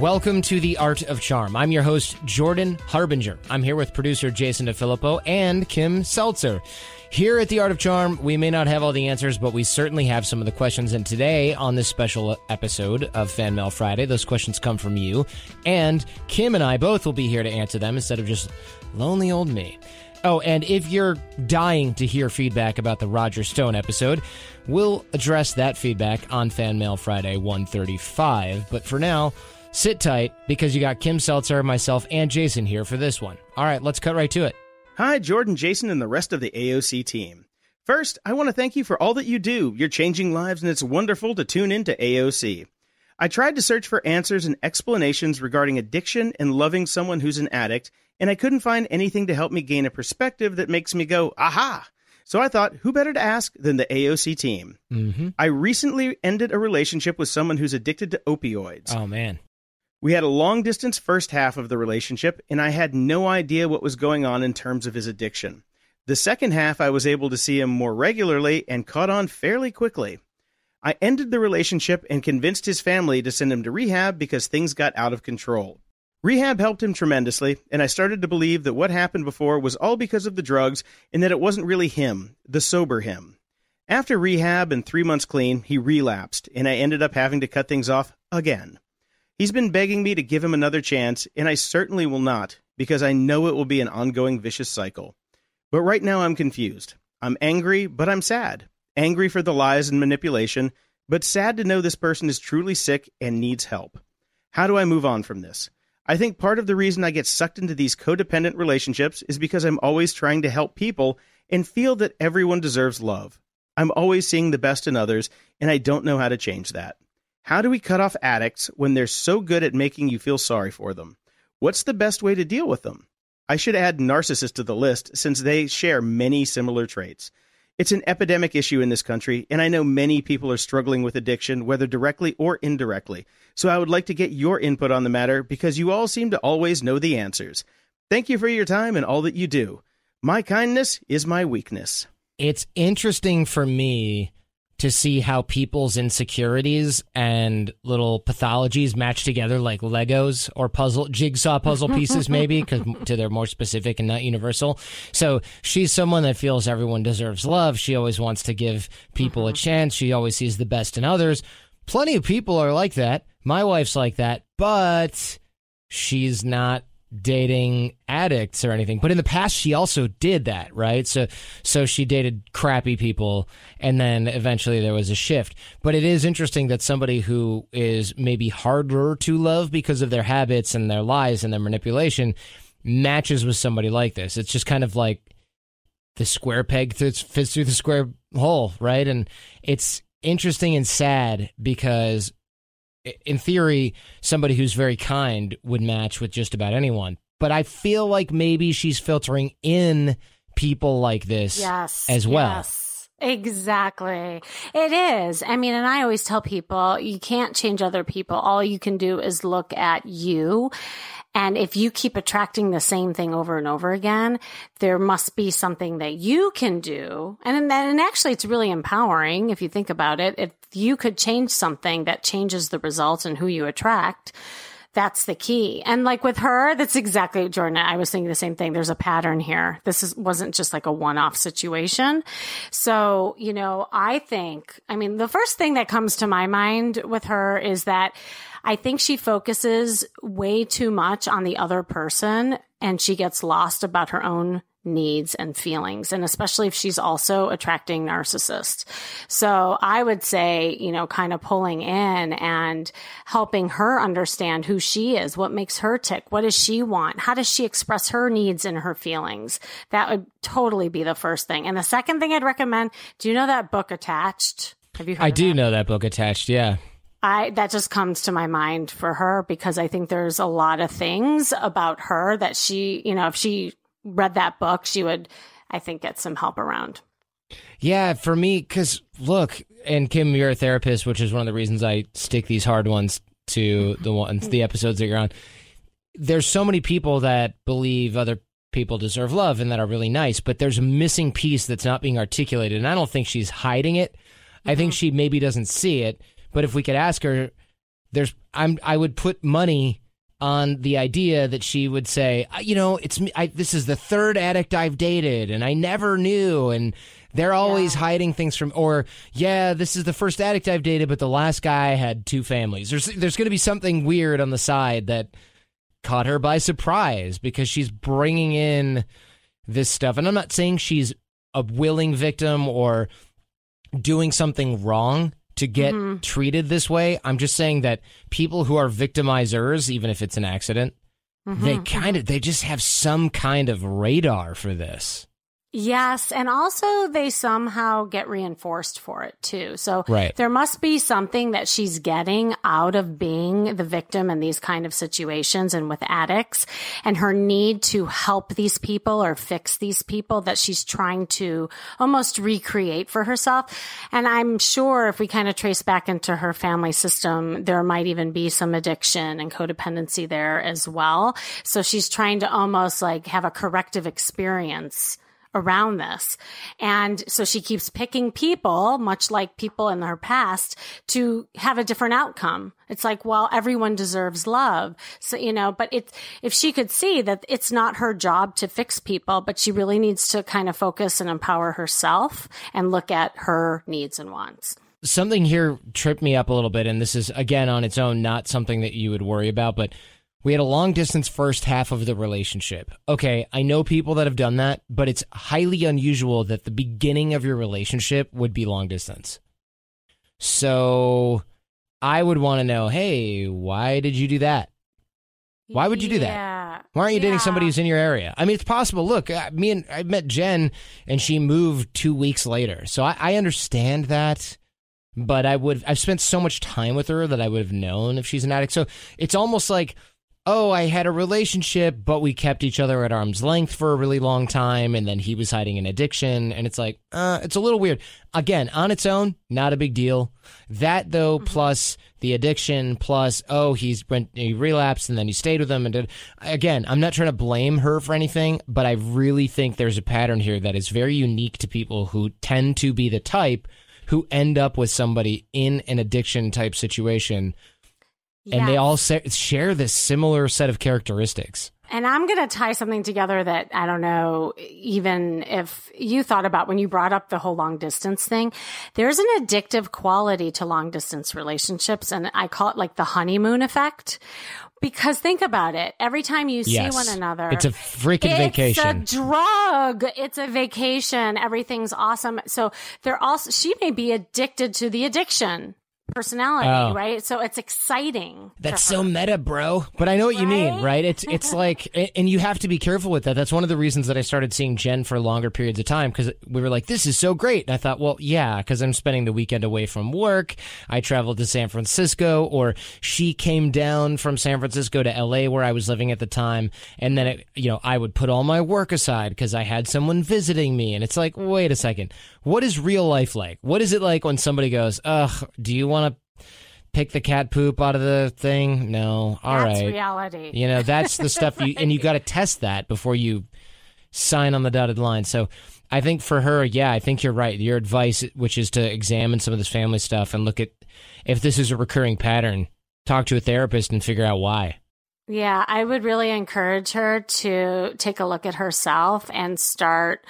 Welcome to the Art of Charm. I'm your host, Jordan Harbinger. I'm here with producer Jason DeFilippo and Kim Seltzer. Here at the Art of Charm, we may not have all the answers, but we certainly have some of the questions. And today, on this special episode of Fan Mail Friday, those questions come from you. And Kim and I both will be here to answer them instead of just lonely old me. Oh, and if you're dying to hear feedback about the Roger Stone episode, we'll address that feedback on Fan Mail Friday 135. But for now, Sit tight because you got Kim Seltzer, myself, and Jason here for this one. All right, let's cut right to it. Hi, Jordan, Jason, and the rest of the AOC team. First, I want to thank you for all that you do. You're changing lives, and it's wonderful to tune into AOC. I tried to search for answers and explanations regarding addiction and loving someone who's an addict, and I couldn't find anything to help me gain a perspective that makes me go, aha! So I thought, who better to ask than the AOC team? Mm-hmm. I recently ended a relationship with someone who's addicted to opioids. Oh, man. We had a long distance first half of the relationship, and I had no idea what was going on in terms of his addiction. The second half, I was able to see him more regularly and caught on fairly quickly. I ended the relationship and convinced his family to send him to rehab because things got out of control. Rehab helped him tremendously, and I started to believe that what happened before was all because of the drugs and that it wasn't really him, the sober him. After rehab and three months clean, he relapsed, and I ended up having to cut things off again. He's been begging me to give him another chance, and I certainly will not, because I know it will be an ongoing vicious cycle. But right now I'm confused. I'm angry, but I'm sad. Angry for the lies and manipulation, but sad to know this person is truly sick and needs help. How do I move on from this? I think part of the reason I get sucked into these codependent relationships is because I'm always trying to help people and feel that everyone deserves love. I'm always seeing the best in others, and I don't know how to change that. How do we cut off addicts when they're so good at making you feel sorry for them? What's the best way to deal with them? I should add narcissists to the list since they share many similar traits. It's an epidemic issue in this country, and I know many people are struggling with addiction, whether directly or indirectly. So I would like to get your input on the matter because you all seem to always know the answers. Thank you for your time and all that you do. My kindness is my weakness. It's interesting for me to see how people's insecurities and little pathologies match together like Legos or puzzle jigsaw puzzle pieces maybe because to they're more specific and not universal. So she's someone that feels everyone deserves love. She always wants to give people mm-hmm. a chance. She always sees the best in others. Plenty of people are like that. My wife's like that, but she's not dating addicts or anything. But in the past she also did that right? So so she dated crappy people and then eventually there was a shift. But it is interesting that somebody who is maybe harder to love because of their habits and their lies and their manipulation matches with somebody like this. It's just kind of like the square peg fits, through the square hole right? And it's interesting and sad because in theory, somebody who's very kind would match with just about anyone. But I feel like maybe she's filtering in people like this yes, as well. Yes. Exactly. It is. I mean, and I always tell people you can't change other people. All you can do is look at you. And if you keep attracting the same thing over and over again, there must be something that you can do. And then, and actually it's really empowering if you think about it. If you could change something that changes the results and who you attract, That's the key. And like with her, that's exactly Jordan. I was thinking the same thing. There's a pattern here. This is, wasn't just like a one off situation. So, you know, I think, I mean, the first thing that comes to my mind with her is that I think she focuses way too much on the other person and she gets lost about her own needs and feelings. And especially if she's also attracting narcissists. So I would say, you know, kind of pulling in and helping her understand who she is, what makes her tick, what does she want, how does she express her needs and her feelings. That would totally be the first thing. And the second thing I'd recommend, do you know that book attached? Have you heard I do that? know that book attached, yeah. I that just comes to my mind for her because I think there's a lot of things about her that she, you know, if she read that book, she would, I think, get some help around. Yeah, for me, because look, and Kim, you're a therapist, which is one of the reasons I stick these hard ones to the ones, the episodes that you're on. There's so many people that believe other people deserve love and that are really nice, but there's a missing piece that's not being articulated, and I don't think she's hiding it. I think mm-hmm. she maybe doesn't see it, but if we could ask her, there's, I'm, I would put money on the idea that she would say, "Uh, you know, it's me. I, this is the third addict I've dated, and I never knew, and they're always hiding things from, or yeah, this is the first addict I've dated, but the last guy had two families. There's there's going to be something weird on the side that caught her by surprise because she's bringing in this stuff, and I'm not saying she's a willing victim or doing something wrong to get mm-hmm. treated this way. I'm just saying that people who are victimizers, even if it's an accident, they mm-hmm. kind of they just have some kind of radar for this. Yes, and also they somehow get reinforced for it too. So Right. there must be something that she's getting out of being the victim in these kind of situations and with addicts and her need to help these people or fix these people that she's trying to almost recreate for herself. And I'm sure if we kind of trace back into her family system, there might even be some addiction and codependency there as well. So she's trying to almost like have a corrective experience around this. And so she keeps picking people, much like people in her past, to have a different outcome. It's like, well, everyone deserves love. So, you know, but it's, if she could see that it's not her job to fix people, but she really needs to kind of focus and empower herself and look at her needs and wants. Something here tripped me up a little bit, and this is again on its own not something that you would worry about, but we had a long distance first half of the relationship. Okay, I know people that have done that, but it's highly unusual that the beginning of your relationship would be long distance. So I would want to know, hey, why did you do that? Why would you do that? Yeah. Why aren't you dating Yeah. somebody who's in your area? I mean, it's possible. Look, uh, me and I met Jen, and she moved two weeks later, so I, I understand that. But I would I've spent so much time with her that I would have known if she's an addict. So it's almost like, oh, I had a relationship, but we kept each other at arm's length for a really long time, and then he was hiding an addiction, and it's like, uh, it's a little weird. Again, on its own, not a big deal. That though, plus the addiction, plus oh, he's went he relapsed, and then he stayed with him, and did again. I'm not trying to blame her for anything, but I really think there's a pattern here that is very unique to people who tend to be the type who end up with somebody in an addiction type situation and they all share this similar set of characteristics. And I'm going to tie something together that I don't know, even if you thought about when you brought up the whole long distance thing. There's an addictive quality to long distance relationships. And I call it like the honeymoon effect. Because think about it. Every time you see Yes. one another, It's a freaking vacation. It's a drug. It's a vacation. Everything's awesome. So they're also, she may be addicted to the addiction personality, Oh. right? So it's exciting. That's so meta, bro. But I know what you mean, Right? right? It's it's like, and you have to be careful with that. That's one of the reasons that I started seeing Jen for longer periods of time because we were like, this is so great. And I thought, well, yeah, because I'm spending the weekend away from work. I traveled to San Francisco, or she came down from San Francisco to L.A. where I was living at the time, and then it, you know I would put all my work aside because I had someone visiting me, and it's like, wait a second, what is real life like? What is it like when somebody goes, ugh, do you want to? Pick the cat poop out of the thing? No. All right. That's reality. You know, that's the stuff you and you got to test that before you sign on the dotted line. So, I think for her, yeah, I think you're right. Your advice, which is to examine some of this family stuff and look at if this is a recurring pattern, talk to a therapist and figure out why. Yeah, I would really encourage her to take a look at herself and start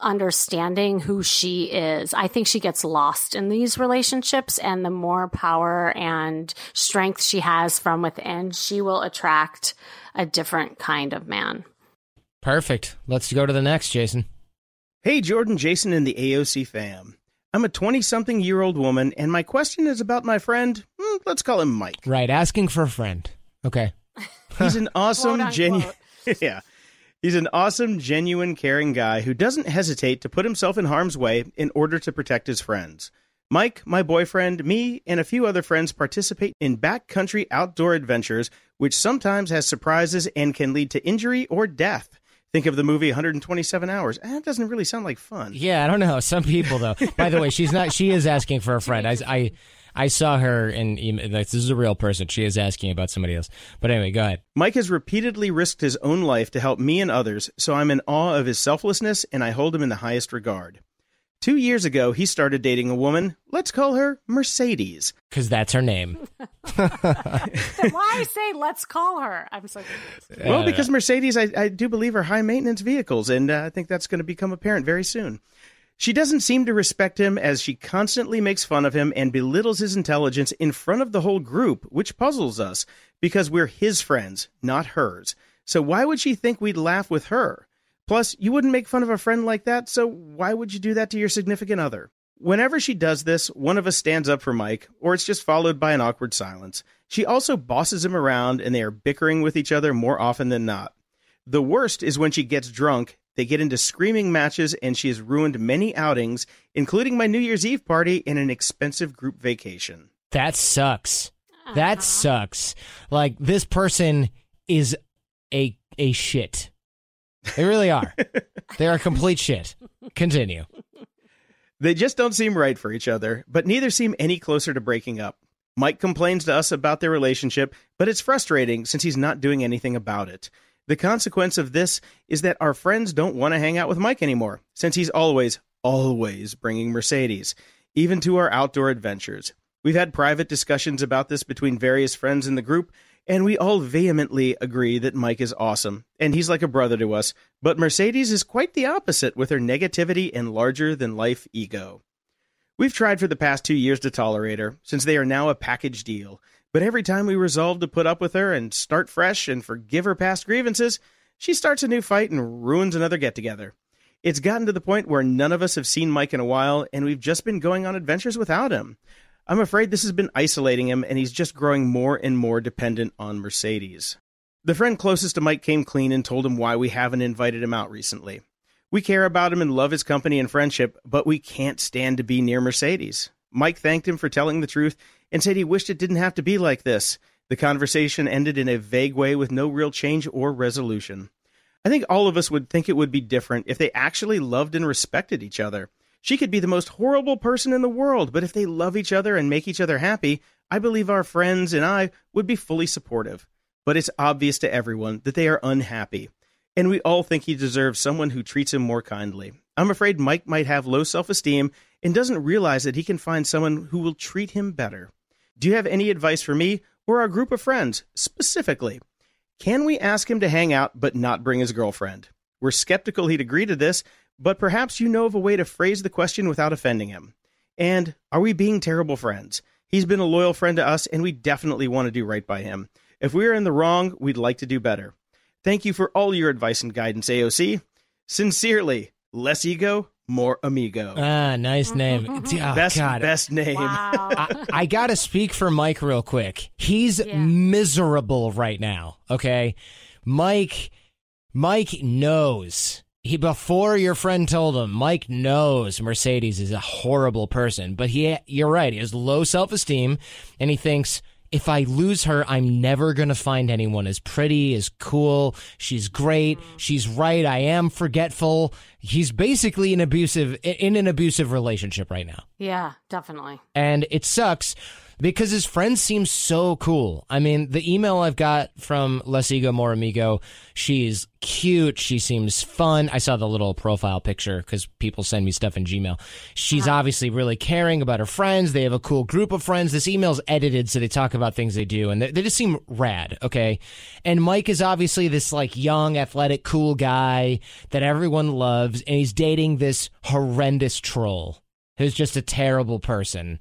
understanding who she is. I think she gets lost in these relationships and the more power and strength she has from within, she will attract a different kind of man. Perfect. Let's go to the next, Jason. Hey, Jordan, Jason, and the AOC fam. I'm a 20 something year old woman, and my question is about my friend. Hmm, let's call him Mike. Right, asking for a friend. Okay. He's an awesome, genuine. yeah. He's an awesome, genuine, caring guy who doesn't hesitate to put himself in harm's way in order to protect his friends. Mike, my boyfriend, me, and a few other friends participate in backcountry outdoor adventures, which sometimes has surprises and can lead to injury or death. Think of the movie 127 Hours. Eh, that doesn't really sound like fun. Yeah, I don't know. Some people, though. By the way, she's not. She is asking for a friend. I, I, I saw her in. This is a real person. She is asking about somebody else. But anyway, go ahead. Mike has repeatedly risked his own life to help me and others, so I'm in awe of his selflessness and I hold him in the highest regard. Two years ago, he started dating a woman. Let's call her Mercedes. Because that's her name. Why say let's call her? I'm so confused. Well, because Mercedes, I, I do believe, are high maintenance vehicles, and uh, I think that's going to become apparent very soon. She doesn't seem to respect him as she constantly makes fun of him and belittles his intelligence in front of the whole group, which puzzles us because we're his friends, not hers. So why would she think we'd laugh with her? Plus, you wouldn't make fun of a friend like that, so why would you do that to your significant other? Whenever she does this, one of us stands up for Mike, or it's just followed by an awkward silence. She also bosses him around, and they are bickering with each other more often than not. The worst is when she gets drunk they get into screaming matches, and she has ruined many outings, including my New Year's Eve party and an expensive group vacation. That sucks. Uh-huh. That sucks. Like this person is a a shit. They really are. They're complete shit. Continue. They just don't seem right for each other, but neither seem any closer to breaking up. Mike complains to us about their relationship, but it's frustrating since he's not doing anything about it. The consequence of this is that our friends don't want to hang out with Mike anymore, since he's always, always bringing Mercedes, even to our outdoor adventures. We've had private discussions about this between various friends in the group, and we all vehemently agree that Mike is awesome, and he's like a brother to us. But Mercedes is quite the opposite with her negativity and larger than life ego. We've tried for the past two years to tolerate her, since they are now a package deal, but every time we resolve to put up with her and start fresh and forgive her past grievances, she starts a new fight and ruins another get together. It's gotten to the point where none of us have seen Mike in a while, and we've just been going on adventures without him. I'm afraid this has been isolating him, and he's just growing more and more dependent on Mercedes. The friend closest to Mike came clean and told him why we haven't invited him out recently. We care about him and love his company and friendship, but we can't stand to be near Mercedes. Mike thanked him for telling the truth and said he wished it didn't have to be like this. The conversation ended in a vague way with no real change or resolution. I think all of us would think it would be different if they actually loved and respected each other. She could be the most horrible person in the world, but if they love each other and make each other happy, I believe our friends and I would be fully supportive. But it's obvious to everyone that they are unhappy, and we all think he deserves someone who treats him more kindly. I'm afraid Mike might have low self esteem and doesn't realize that he can find someone who will treat him better. Do you have any advice for me or our group of friends specifically? Can we ask him to hang out but not bring his girlfriend? We're skeptical he'd agree to this, but perhaps you know of a way to phrase the question without offending him. And are we being terrible friends? He's been a loyal friend to us, and we definitely want to do right by him. If we are in the wrong, we'd like to do better. Thank you for all your advice and guidance, AOC. Sincerely, less ego, more amigo. Ah, nice name. Oh, best God. best name. Wow. I, I got to speak for Mike real quick. He's Yeah. miserable right now. Okay, Mike. Mike knows. He before your friend told him. Mike knows Mercedes is a horrible person, but he. You're right. He has low self esteem, and he thinks if I lose her, I'm never going to find anyone as pretty, as cool. She's great. She's right. I am forgetful. He's basically an abusive in an abusive relationship right now yeah, definitely. and it sucks. Because his friend seems so cool. I mean, the email I've got from Less Ego More Amigo, she's cute. She seems fun. I saw the little profile picture because people send me stuff in Gmail. She's uh-huh. obviously really caring about her friends. They have a cool group of friends. This email's edited, so they talk about things they do, and they, they just seem rad. Okay, and Mike is obviously this like young, athletic, cool guy that everyone loves, and he's dating this horrendous troll who's just a terrible person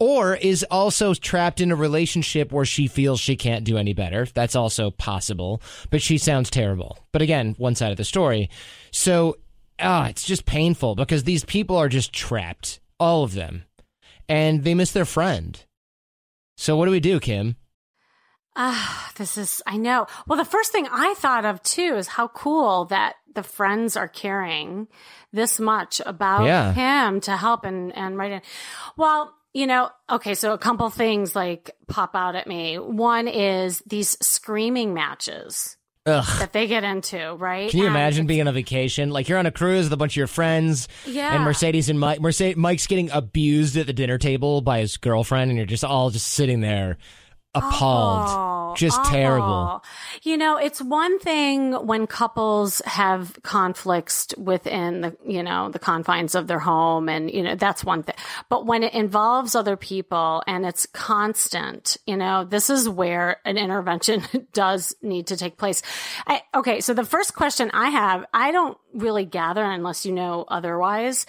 or is also trapped in a relationship where she feels she can't do any better. That's also possible, but she sounds terrible. But again, one side of the story. So, ah, it's just painful because these people are just trapped, all of them, and they miss their friend. So, what do we do, Kim? Ah, this is, I know. Well, the first thing I thought of too is how cool that the friends are caring this much about yeah. him to help and, and write in. Well, you know, okay, so a couple things like pop out at me. One is these screaming matches. Ugh. That they get into, right? Can you and imagine being on a vacation? Like you're on a cruise with a bunch of your friends, yeah. and Mercedes and Mike. Mercedes, Mike's getting abused at the dinner table by his girlfriend, and you're just all just sitting there appalled. Oh, just awful. terrible. You know, it's one thing when couples have conflicts within the, you know, the confines of their home and, you know, that's one thing. But when it involves other people and it's constant, you know, this is where an intervention does need to take place. I, okay. So the first question I have, I don't really gather unless you know otherwise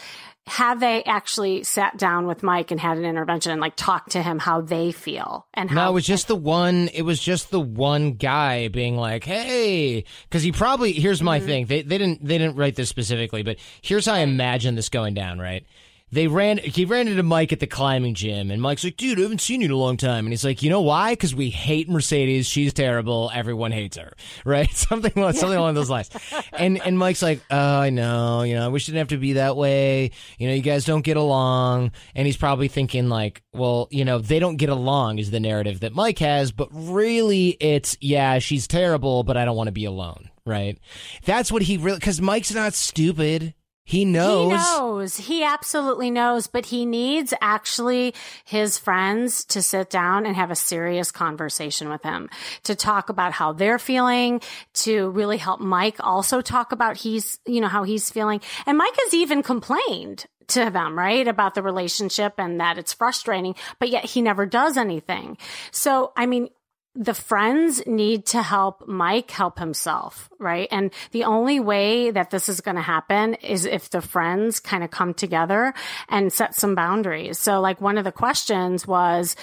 have they actually sat down with Mike and had an intervention and like talked to him how they feel and how No, it was just the one it was just the one guy being like, "Hey," cuz he probably here's my mm-hmm. thing. They they didn't they didn't write this specifically, but here's how I imagine this going down, right? They ran he ran into Mike at the climbing gym and Mike's like, dude, I haven't seen you in a long time. And he's like, you know why? Because we hate Mercedes. She's terrible. Everyone hates her. Right? Something like something along those lines. And and Mike's like, oh, I know, you know, I wish it didn't have to be that way. You know, you guys don't get along. And he's probably thinking like, well, you know, they don't get along is the narrative that Mike has, but really it's yeah, she's terrible, but I don't want to be alone. Right? That's what he really because Mike's not stupid. He knows. He knows. He absolutely knows, but he needs actually his friends to sit down and have a serious conversation with him to talk about how they're feeling, to really help Mike also talk about he's, you know, how he's feeling. And Mike has even complained to them, right? About the relationship and that it's frustrating, but yet he never does anything. So, I mean, the friends need to help Mike help himself, right? And the only way that this is going to happen is if the friends kind of come together and set some boundaries. So like one of the questions was,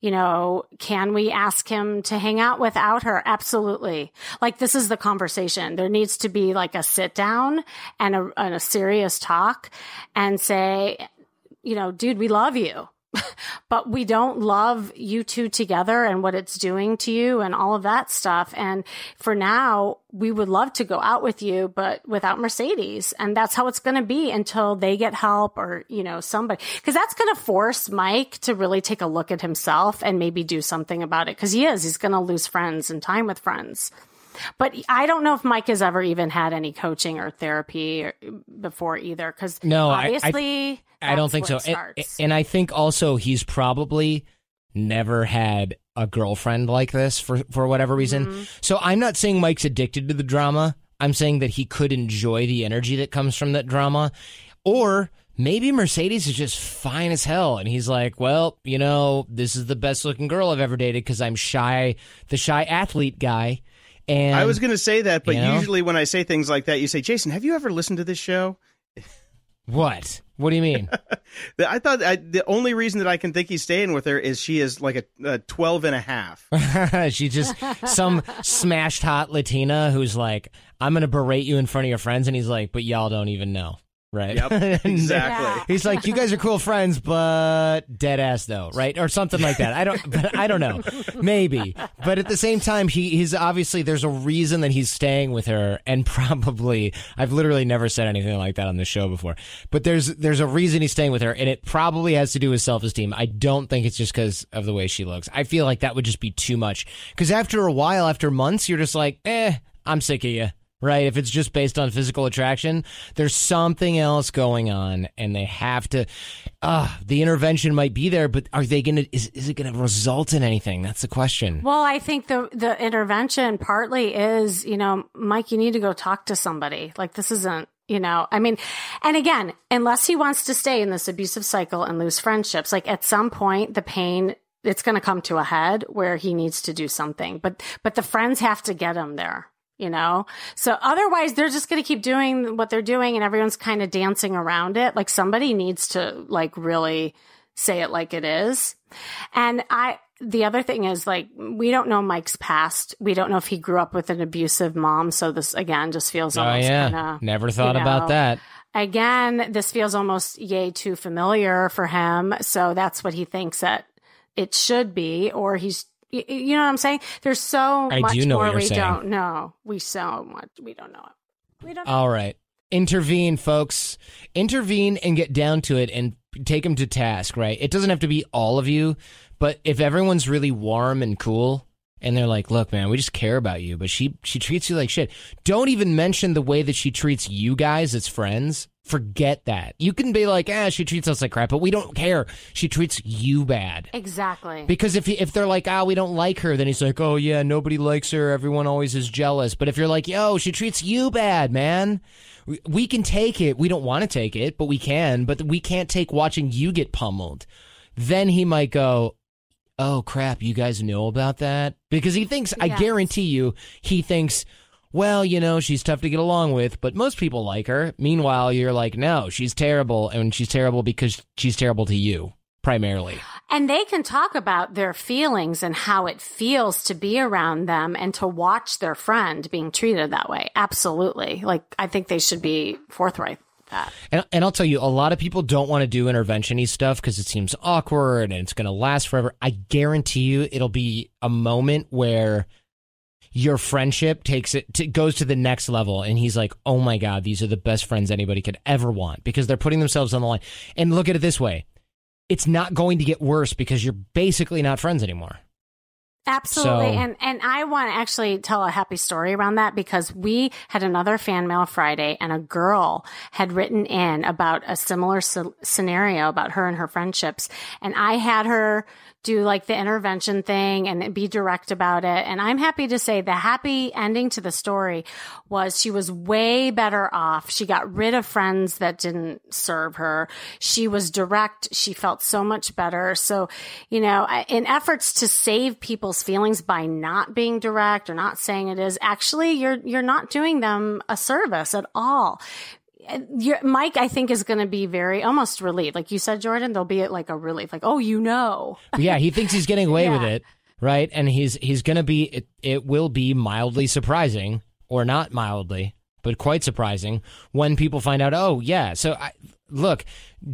you know, can we ask him to hang out without her? Absolutely. Like this is the conversation. There needs to be like a sit down and a, and a serious talk and say, you know, dude, we love you but we don't love you two together and what it's doing to you and all of that stuff. And for now, we would love to go out with you, but without Mercedes. And that's how it's going to be until they get help or, you know, somebody, cause that's going to force Mike to really take a look at himself and maybe do something about it. Cause he is, he's going to lose friends and time with friends. But I don't know if Mike has ever even had any coaching or therapy before either. Cause no, obviously. I, I I don't think so. And, and, I think also he's probably never had a girlfriend like this for for whatever reason. Mm-hmm. So I'm not saying Mike's addicted to the drama. I'm saying that he could enjoy the energy that comes from that drama. Or maybe Mercedes is just fine as hell and he's like, "Well, you know, this is the best looking girl I've ever dated cuz I'm shy, the shy athlete guy." And I was going to say that, but you know? usually when I say things like that, you say, "Jason, have you ever listened to this show?" What? What do you mean? I thought I, the only reason that I can think he's staying with her is she is like a, a 12 and a half. She's just some smashed hot Latina who's like, I'm going to berate you in front of your friends. And he's like, but y'all don't even know right? Yep, exactly. He's like, you guys are cool friends, but dead ass though, right? Or something like that. I don't, but I don't know. Maybe, but at the same time, he he's obviously there's a reason that he's staying with her, and probably I've literally never said anything like that on the show before, but there's there's a reason he's staying with her, and it probably has to do with self esteem. I don't think it's just because of the way she looks. I feel like that would just be too much because after a while, after months, you're just like, eh, I'm sick of you right? If it's just based on physical attraction, there's something else going on, and they have to. Uh, the intervention might be there, but are they to? Is, is it to result in anything? That's the question. Well, I think the the intervention partly is, you know, Mike, you need to go talk to somebody. Like this isn't you know, I mean, and again, unless he wants to stay in this abusive cycle and lose friendships, like at some point, the pain, it's going to come to a head where he needs to do something. But, but the friends have to get him there, you know? So otherwise, they're just going to keep doing what they're doing and everyone's kind of dancing around it. Like somebody needs to, like, really say it like it is. And I, the other thing is like we don't know Mike's past. We don't know if he grew up with an abusive mom. So this again just feels oh, almost yeah. kinda, never thought about know, that. Again, this feels almost yay too familiar for him. So that's what he thinks that it should be, or he's you know what I'm saying? There's so I much do more we saying. don't know. We so much we don't know it. We don't. All right, intervene, folks. Intervene and get down to it and take him to task. Right? It doesn't have to be all of you but if everyone's really warm and cool and they're like, "Look, man, we just care about you," but she she treats you like shit. Don't even mention the way that she treats you guys as friends. Forget that. You can be like, "Ah, she treats us like crap," but we don't care. She treats you bad. Exactly. Because if if they're like, "Ah, we don't like her," then he's like, "Oh yeah, nobody likes her. Everyone always is jealous." But if you're like, "Yo, she treats you bad, man." We, we can take it. We don't want to take it, but we can. But we can't take watching you get pummeled. Then he might go, oh crap, you guys know about that? Because he thinks, yes. I guarantee you, he thinks, well, you know, she's tough to get along with, but most people like her. Meanwhile, you're like, no, she's terrible. And she's terrible because she's terrible to you, primarily. And they can talk about their feelings and how it feels to be around them and to watch their friend being treated that way. Absolutely. Like, I think they should be forthright that. And, and I'll tell you, a lot of people don't want to do interventiony stuff because it seems awkward and it's going to last forever. I guarantee you, it'll be a moment where your friendship takes it to, goes to the next level. And he's like oh my god these are the best friends anybody could ever want because they're putting themselves on the line. And look at it this way. It's not going to get worse because you're basically not friends anymore. Absolutely. So, and and I want to actually tell a happy story around that because we had another fan mail Friday and a girl had written in about a similar scenario about her and her friendships. And I had her do like the intervention thing and be direct about it. And I'm happy to say the happy ending to the story was she was way better off. She got rid of friends that didn't serve her. She was direct. She felt so much better. So, you know, in efforts to save people's feelings by not being direct or not saying it is, actually you're, you're not doing them a service at all your, Mike, I think, is going to be very almost relieved. Like you said, Jordan, there'll be like a relief, like, oh, you know. yeah, he thinks he's getting away yeah. with it, right? And he's he's going to be. It, it will be mildly surprising, or not mildly, but quite surprising when people find out. Oh, yeah. So I, look,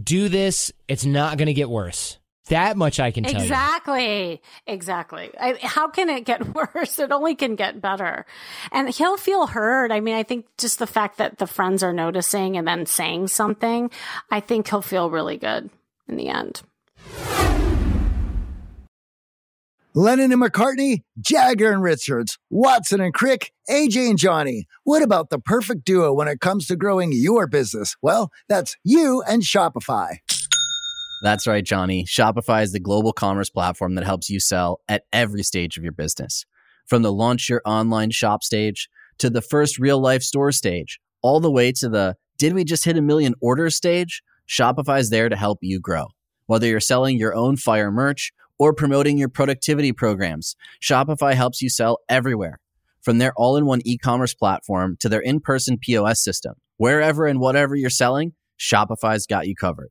do this. It's not going to get worse. That much I can tell you. exactly. Exactly. I, how can it get worse? It only can get better. And he'll feel heard. I mean, I think just the fact that the friends are noticing and then saying something, I think he'll feel really good in the end. Lennon and McCartney, Jagger and Richards, Watson and Crick, AJ and Johnny. What about the perfect duo when it comes to growing your business? Well, that's you and Shopify. That's right, Johnny. Shopify is the global commerce platform that helps you sell at every stage of your business. From the launch your online shop stage to the first real life store stage, all the way to the did we just hit a million orders stage? Shopify is there to help you grow. Whether you're selling your own fire merch or promoting your productivity programs, Shopify helps you sell everywhere. From their all in one e commerce platform to their in person POS system, wherever and whatever you're selling, Shopify's got you covered.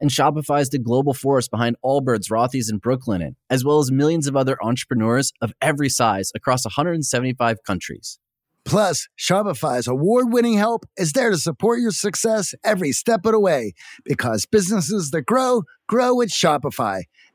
and Shopify is the global force behind Allbirds, Rothy's, and Brooklinen, as well as millions of other entrepreneurs of every size across 175 countries. Plus, Shopify's award winning help is there to support your success every step of the way because businesses that grow, grow with Shopify.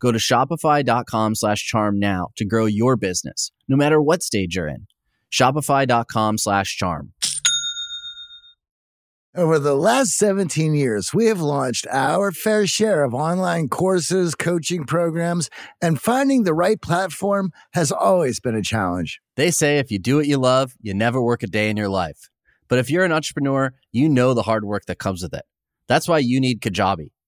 Go to shopify.com slash charm now to grow your business, no matter what stage you're in. Shopify.com slash charm. Over the last 17 years, we have launched our fair share of online courses, coaching programs, and finding the right platform has always been a challenge. They say if you do what you love, you never work a day in your life. But if you're an entrepreneur, you know the hard work that comes with it. That's why you need Kajabi.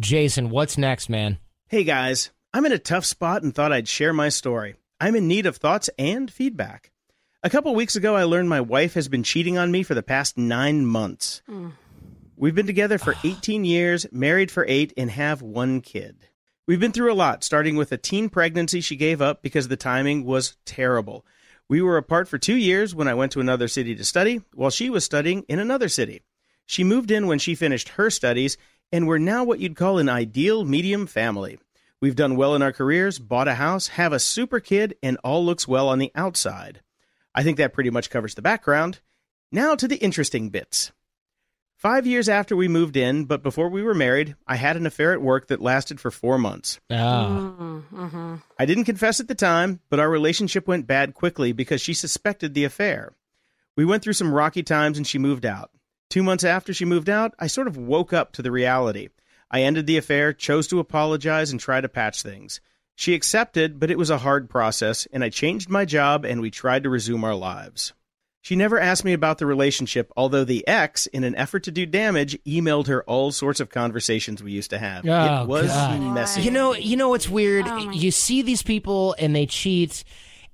Jason, what's next, man? Hey guys, I'm in a tough spot and thought I'd share my story. I'm in need of thoughts and feedback. A couple weeks ago, I learned my wife has been cheating on me for the past nine months. Mm. We've been together for ah. 18 years, married for eight, and have one kid. We've been through a lot, starting with a teen pregnancy she gave up because the timing was terrible. We were apart for two years when I went to another city to study, while she was studying in another city. She moved in when she finished her studies, and we're now what you'd call an ideal medium family. We've done well in our careers, bought a house, have a super kid, and all looks well on the outside. I think that pretty much covers the background. Now to the interesting bits. Five years after we moved in, but before we were married, I had an affair at work that lasted for four months. Ah, I didn't confess at the time, but our relationship went bad quickly because she suspected the affair. We went through some rocky times and she moved out. Two months after she moved out, I sort of woke up to the reality. I ended the affair, chose to apologize, and try to patch things. She accepted, but it was a hard process, and I changed my job and we tried to resume our lives. She never asked me about the relationship, although the ex, in an effort to do damage, emailed her all sorts of conversations we used to have. Oh, it was God. messy. You know, you know what's weird? Oh, you see these people and they cheat,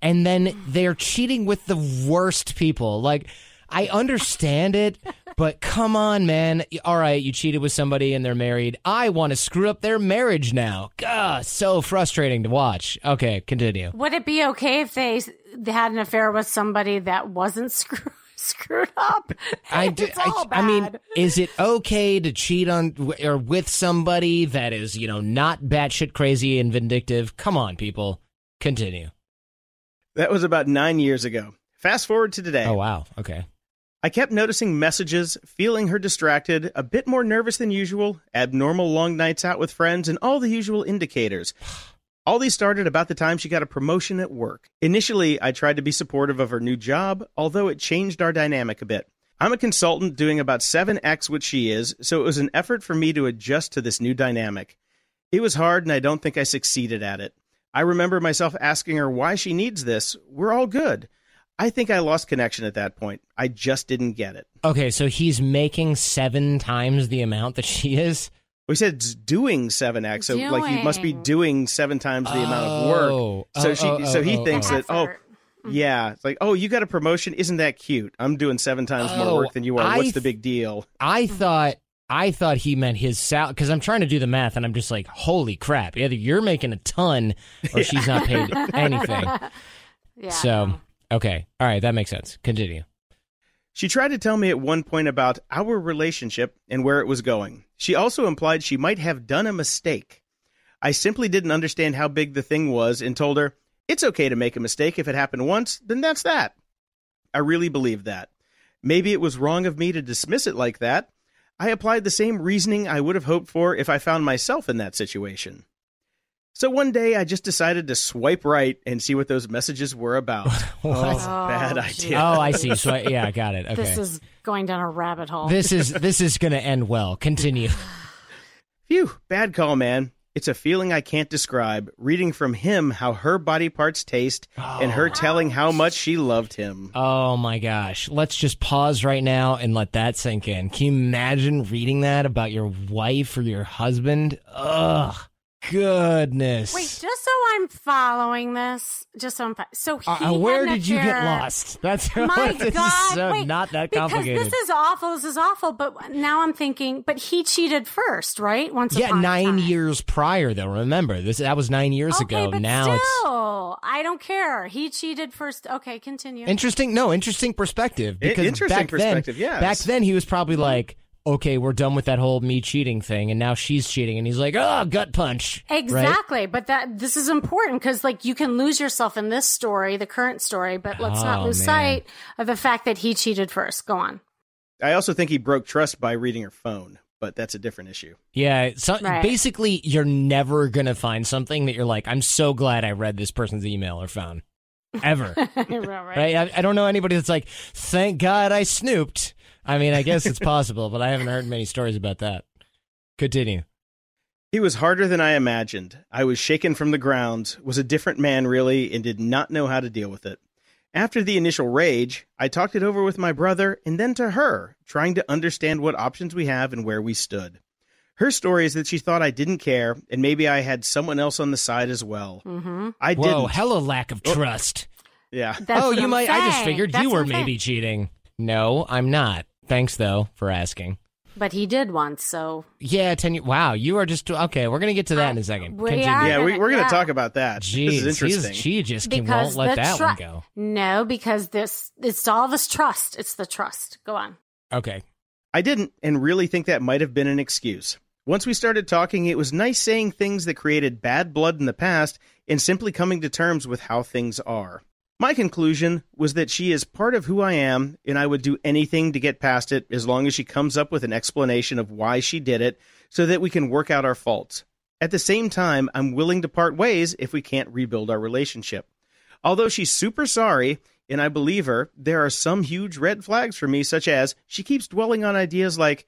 and then they're cheating with the worst people. Like, I understand it, but come on, man. All right, you cheated with somebody and they're married. I want to screw up their marriage now. God, so frustrating to watch. Okay, continue. Would it be okay if they, they had an affair with somebody that wasn't screw, screwed up? I, It's d- I- all I mean, is it okay to cheat on or with somebody that is, you know, not batshit crazy and vindictive? Come on, people. Continue. That was about nine years ago. Fast forward to today. Oh, wow. Okay. I kept noticing messages, feeling her distracted, a bit more nervous than usual, abnormal long nights out with friends, and all the usual indicators. All these started about the time she got a promotion at work. Initially, I tried to be supportive of her new job, although it changed our dynamic a bit. I'm a consultant doing about 7x what she is, so it was an effort for me to adjust to this new dynamic. It was hard, and I don't think I succeeded at it. I remember myself asking her why she needs this. We're all good. I think I lost connection at that point. I just didn't get it. Okay, so he's making seven times the amount that she is. We said it's doing 7x, so like he must be Doing. doing seven times the amount of Oh. work. So Oh, she, oh, so he oh, oh thinks oh. that oh Effort. Mm-hmm. yeah, it's like oh you got a promotion, isn't that cute? I'm doing seven times Oh, more work oh, than you are. I What's the big deal? I mm-hmm. thought I thought he meant his salary because I'm trying to do the math and I'm just like, holy crap! Either you're making a ton or she's not paid anything. Yeah. So okay, all right, that makes sense. Continue. She tried to tell me at one point about our relationship and where it was going. She also implied she might have done a mistake. I simply didn't understand how big the thing was and told her, it's okay to make a mistake. If it happened once, then that's that. I really believed that. Maybe it was wrong of me to dismiss it like that. I applied the same reasoning I would have hoped for if I found myself in that situation. So one day I just decided to swipe right and see what those messages were about. Oh, what? Oh, Oh, bad idea. Oh, I see. So I, yeah, I got it. Okay. This is going down a rabbit hole. this is this is gonna end well. Continue. Phew, bad call, man. It's a feeling I can't describe, reading from him how her body parts taste and her telling how much she loved him. Oh my gosh. Let's just pause right now and let that sink in. Can you imagine reading that about your wife or your husband? Ugh. Goodness. Wait, just so I'm following this, just so I'm fo- so he Uh, where did you get lost? That's My this God! is so wait, not that complicated. because this is awful. This is awful. But now I'm thinking, but he cheated first, right? Once yeah, upon nine time. years prior though. Remember this? That was nine years Okay, ago. but now it's I don't care. He cheated first. Okay, continue. Interesting. No, interesting perspective. I- Because interesting back perspective, Then, yes. Back then, he was probably like, "Okay, we're done with that whole me cheating thing," and now she's cheating, and he's like, "Oh, gut punch." Right? Exactly, but that this is important because like you can lose yourself in this story, the current story, but let's not Oh, lose man. sight of the fact that he cheated first. Go on. I also think he broke trust by reading her phone, but that's a different issue. Yeah. So Right. basically, you're never gonna find something that you're like, "I'm so glad I read this person's email or phone." Ever. right? I, I don't know anybody that's like, "Thank God I snooped." I mean, I guess it's possible, but I haven't heard many stories about that. Continue. He was harder than I imagined. I was shaken from the ground, was a different man, really, and did not know how to deal with it. After the initial rage, I talked it over with my brother and then to her, trying to understand what options we have and where we stood. Her story is that she thought I didn't care, and maybe I had someone else on the side as well. Mm-hmm. I didn't. hella lack of trust. yeah. That's oh, you I'm might. I just figured That's you were I'm saying. maybe cheating. No, I'm not. Thanks though for asking. But he did once, so Yeah, ten. years. Wow, you are just okay. We're gonna get to that in a second. we Continue. are- Yeah, we, we're going to Yeah. talk about that. Jeez, this is interesting. she just can, won't let that tru- one go. No, because this it's all this trust. It's the trust. Go on. Okay. I didn't, and really think that might have been an excuse. Once we started talking, it was nice saying things that created bad blood in the past and simply coming to terms with how things are. My conclusion was that she is part of who I am, and I would do anything to get past it as long as she comes up with an explanation of why she did it so that we can work out our faults. At the same time, I'm willing to part ways if we can't rebuild our relationship. Although she's super sorry, and I believe her, there are some huge red flags for me, such as she keeps dwelling on ideas like,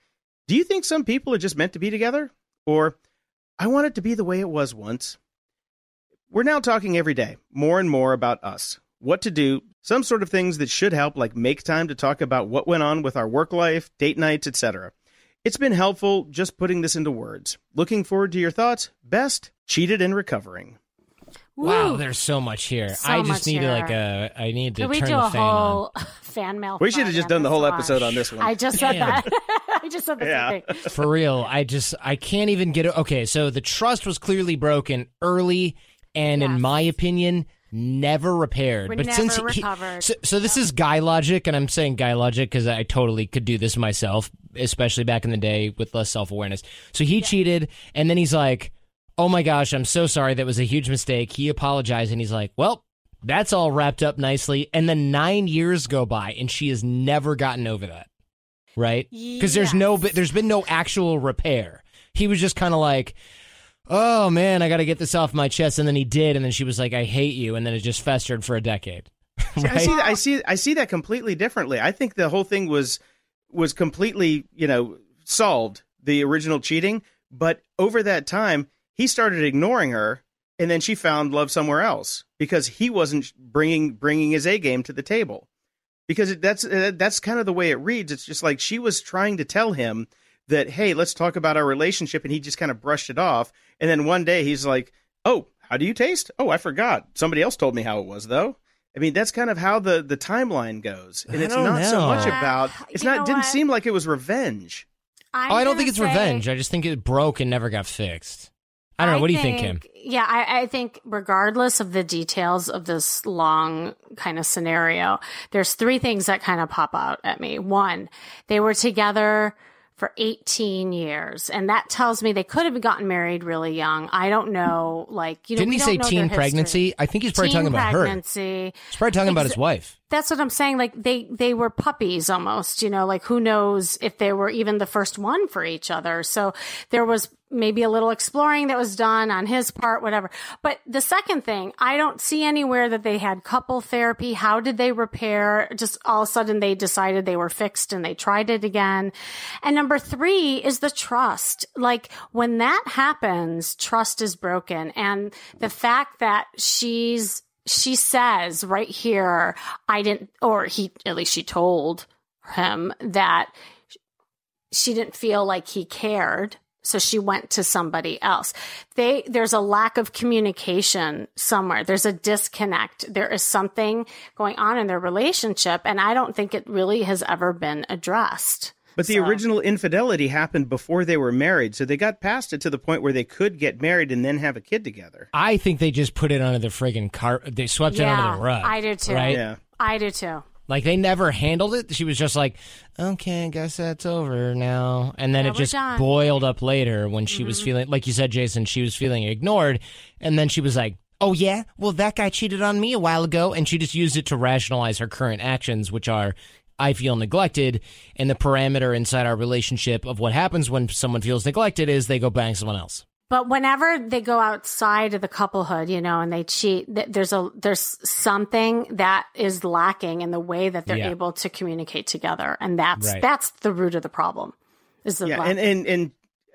Do you think some people are just meant to be together? Or, I want it to be the way it was once. We're now talking every day, more and more about us, what to do, some sort of things that should help, like make time to talk about what went on with our work life, date nights, etc. It's been helpful just putting this into words. Looking forward to your thoughts. Best, cheated and recovering. Wow, Woo. there's so much here. So I much just need here. like a. I need to Could we turn do the a fan on. fan mail? We should have just done the whole one? episode on this one. I just said Damn. that. I just said the Yeah. same thing. For real, I just I can't even get it. Okay, so the trust was clearly broken early, and in my opinion, never repaired. Were but never since he- recovered. so, so this is guy logic, and I'm saying guy logic because I totally could do this myself, especially back in the day with less self awareness. So he cheated, and then he's like, "Oh my gosh, I'm so sorry. That was a huge mistake." He apologized, and he's like, "Well." That's all wrapped up nicely. And then nine years go by, and she has never gotten over that. Right? Because there's no, there's been no actual repair. He was just kind of like, oh man, I got to get this off my chest. And then he did. And then she was like, I hate you. And then it just festered for a decade. See, I see that. I see. I see that completely differently. I think the whole thing was was completely, you know, solved the original cheating. But over that time, he started ignoring her, and then she found love somewhere else because he wasn't bringing bringing his A game to the table. Because that's uh, that's kind of the way it reads. It's just like she was trying to tell him that, hey, let's talk about our relationship, and he just kind of brushed it off. And then one day he's like, oh, how do you taste? Oh, I forgot. Somebody else told me how it was though. I mean, that's kind of how the the timeline goes, and I it's don't not so much about. It's You not. It didn't what? seem like it was revenge. I'm oh, I don't think it's say- revenge. I just think it broke and never got fixed. I don't know. What do you think, Kim? Yeah, I, I think regardless of the details of this long kind of scenario, there's three things that kind of pop out at me. One, they were together for 18 years, and that tells me they could have gotten married really young. I don't know, like you know, Didn't he say teen pregnancy? I think he's probably Teen talking about her. pregnancy. He's probably talking about his wife. That's what I'm saying. Like they they were puppies almost, you know, like who knows if they were even the first one for each other. So there was maybe a little exploring that was done on his part, whatever. But the second thing, I don't see anywhere that they had couple therapy. How did they repair? Just all of a sudden they decided they were fixed and they tried it again. And number three is the trust. Like when that happens, trust is broken. And the fact that she's she says right here, I didn't, or he, at least she told him that she didn't feel like he cared. So she went to somebody else. They, there's a lack of communication somewhere. There's a disconnect. There is something going on in their relationship. And I don't think it really has ever been addressed. But the So- original infidelity happened before they were married, so they got past it to the point where they could get married and then have a kid together. I think they just put it under the friggin' car. They swept it under the rug. I do too. Right? Yeah. I do too. Like they never handled it. She was just like, "Okay, I guess that's over now." And then Yeah, it just done. boiled up later when she was mm-hmm. feeling, like you said, Jason. She was feeling ignored, and then she was like, "Oh yeah, well that guy cheated on me a while ago," and she just used it to rationalize her current actions, which are. I feel neglected, and the parameter inside our relationship of what happens when someone feels neglected is they go bang someone else. But whenever they go outside of the couplehood, you know, and they cheat, th- there's a there's something that is lacking in the way that they're Yeah. able to communicate together, and that's Right. that's the root of the problem. Is the yeah, lack- and, and and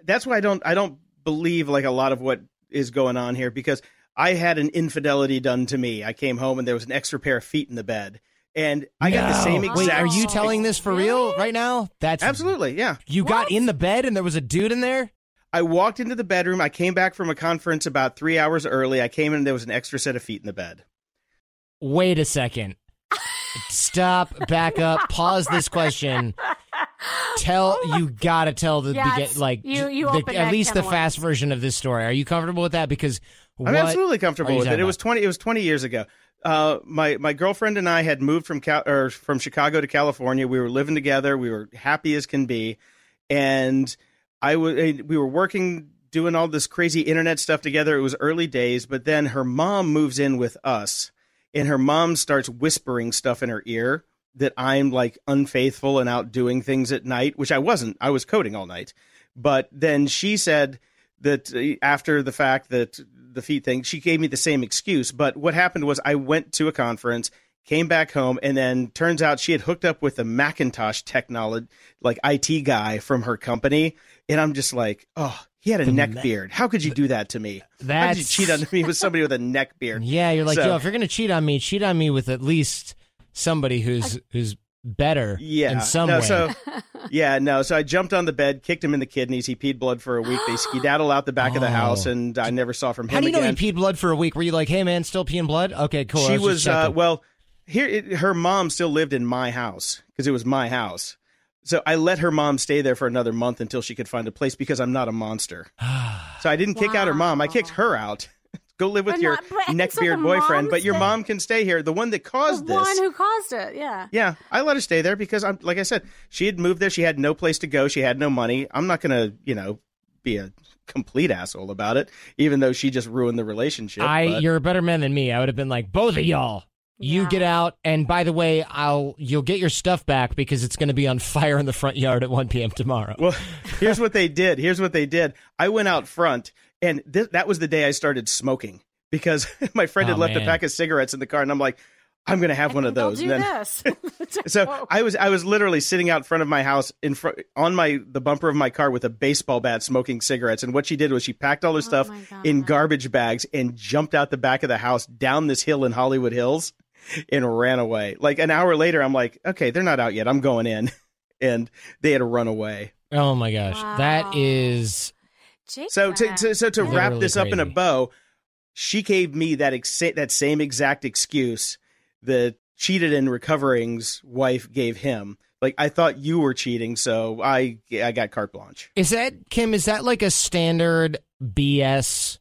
that's why I don't I don't believe like a lot of what is going on here because I had an infidelity done to me. I came home and there was an extra pair of feet in the bed, and I got the same exact. Wait, are you telling this for real right now? That's Absolutely, yeah. You got in the bed and there was a dude in there. I walked into the bedroom. I came back from a conference about three hours early. I came in and there was an extra set of feet in the bed. Wait a second. Stop, back up, pause this question. Tell you gotta tell the Yes, begin, like you- you the- opened at least the of fast version of this story. Are you comfortable with that? Because what I'm absolutely comfortable with it. talking It was twenty. It was twenty years ago. Uh, my my girlfriend and I had moved from Cal- or from Chicago to California. We were living together. We were happy as can be, and I was we were working doing all this crazy internet stuff together. It was early days, but then her mom moves in with us, and her mom starts whispering stuff in her ear that I'm like unfaithful and out doing things at night, which I wasn't. I was coding all night. But then she said that uh, after the fact that the feet thing, she gave me the same excuse. But what happened was I went to a conference, came back home, and then turns out she had hooked up with a Macintosh technology, like IT guy from her company. And I'm just like, oh, he had a neck beard. How could you do that to me? How could you That's- cheat on me with somebody with a neck beard? Yeah, you're like, So- yo, if you're gonna cheat on me, cheat on me with at least somebody who's who's better Yeah. in some no, way. So, yeah, no. So I jumped on the bed, kicked him in the kidneys. He peed blood for a week. They skedaddled out the back of the house, Oh. and I never saw from him How do you know he peed blood for a week? Were you like, hey man, still peeing blood? Okay, cool. She just was uh, well. Here, it, her mom still lived in my house because it was my house. So I let her mom stay there for another month until she could find a place because I'm not a monster. so I didn't kick out her mom. I kicked her out. Go live with But your not- but- so boyfriend, mom but your stayed- mom can stay here. The one that the caused this. The one who caused it. Yeah. Yeah, I let her stay there because I'm like I said, she had moved there. She had no place to go. She had no money. I'm not gonna, you know, be a complete asshole about it, even though she just ruined the relationship. I, but- you're a better man than me. I would have been like, both of y'all. You Yeah. get out, and by the way, I'll you'll get your stuff back because it's going to be on fire in the front yard at 1 p.m. tomorrow. Well, here's what they did. Here's what they did. I went out front, and th- that was the day I started smoking because my friend had Oh, left man. a pack of cigarettes in the car, and I'm like, I'm gonna have one of I'll those. do And then- this. so I was I was literally sitting out front of my house in front on my the bumper of my car with a baseball bat smoking cigarettes and what she did was she packed all her oh, stuff Oh my God. in garbage bags and jumped out the back of the house down this hill in Hollywood Hills and ran away. Like an hour later I'm like, "Okay, they're not out yet. I'm going in." And they had to run away. oh my gosh, Wow. that is So to, to so to wrap Literally this up in a bow, she gave me that ex- that same exact excuse the cheated and recovering's wife gave him. like I thought you were cheating, so I I got carte blanche. Is that Kim? Is that like a standard BS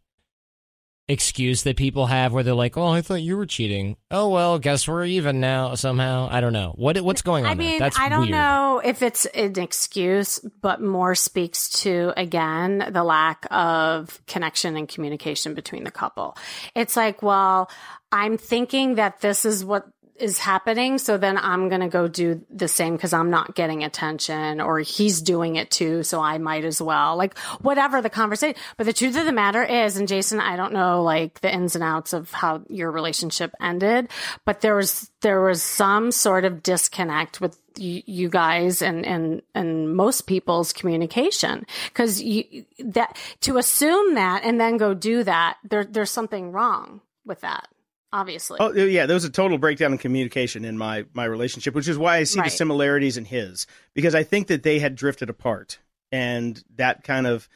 excuse that people have where they're like, "Oh, I thought you were cheating." Oh well, guess we're even now somehow. I don't know what what's going on. I mean, there? That's I don't weird. know if it's an excuse, but more speaks to again the lack of connection and communication between the couple. It's like, well, I'm thinking that this is what is happening. So then I'm going to go do the same because I'm not getting attention or he's doing it too. So I might as well like whatever the conversation. But the truth of the matter is, and Jason, I don't know like the ins and outs of how your relationship ended, but there was, there was some sort of disconnect with you, guys and, and, and most people's communication. Cause you, that to assume that and then go do that, there, there's something wrong with that obviously. Oh yeah, there was a total breakdown in communication in my my relationship, which is why I see Right. the similarities in his because I think that they had drifted apart, and that kind of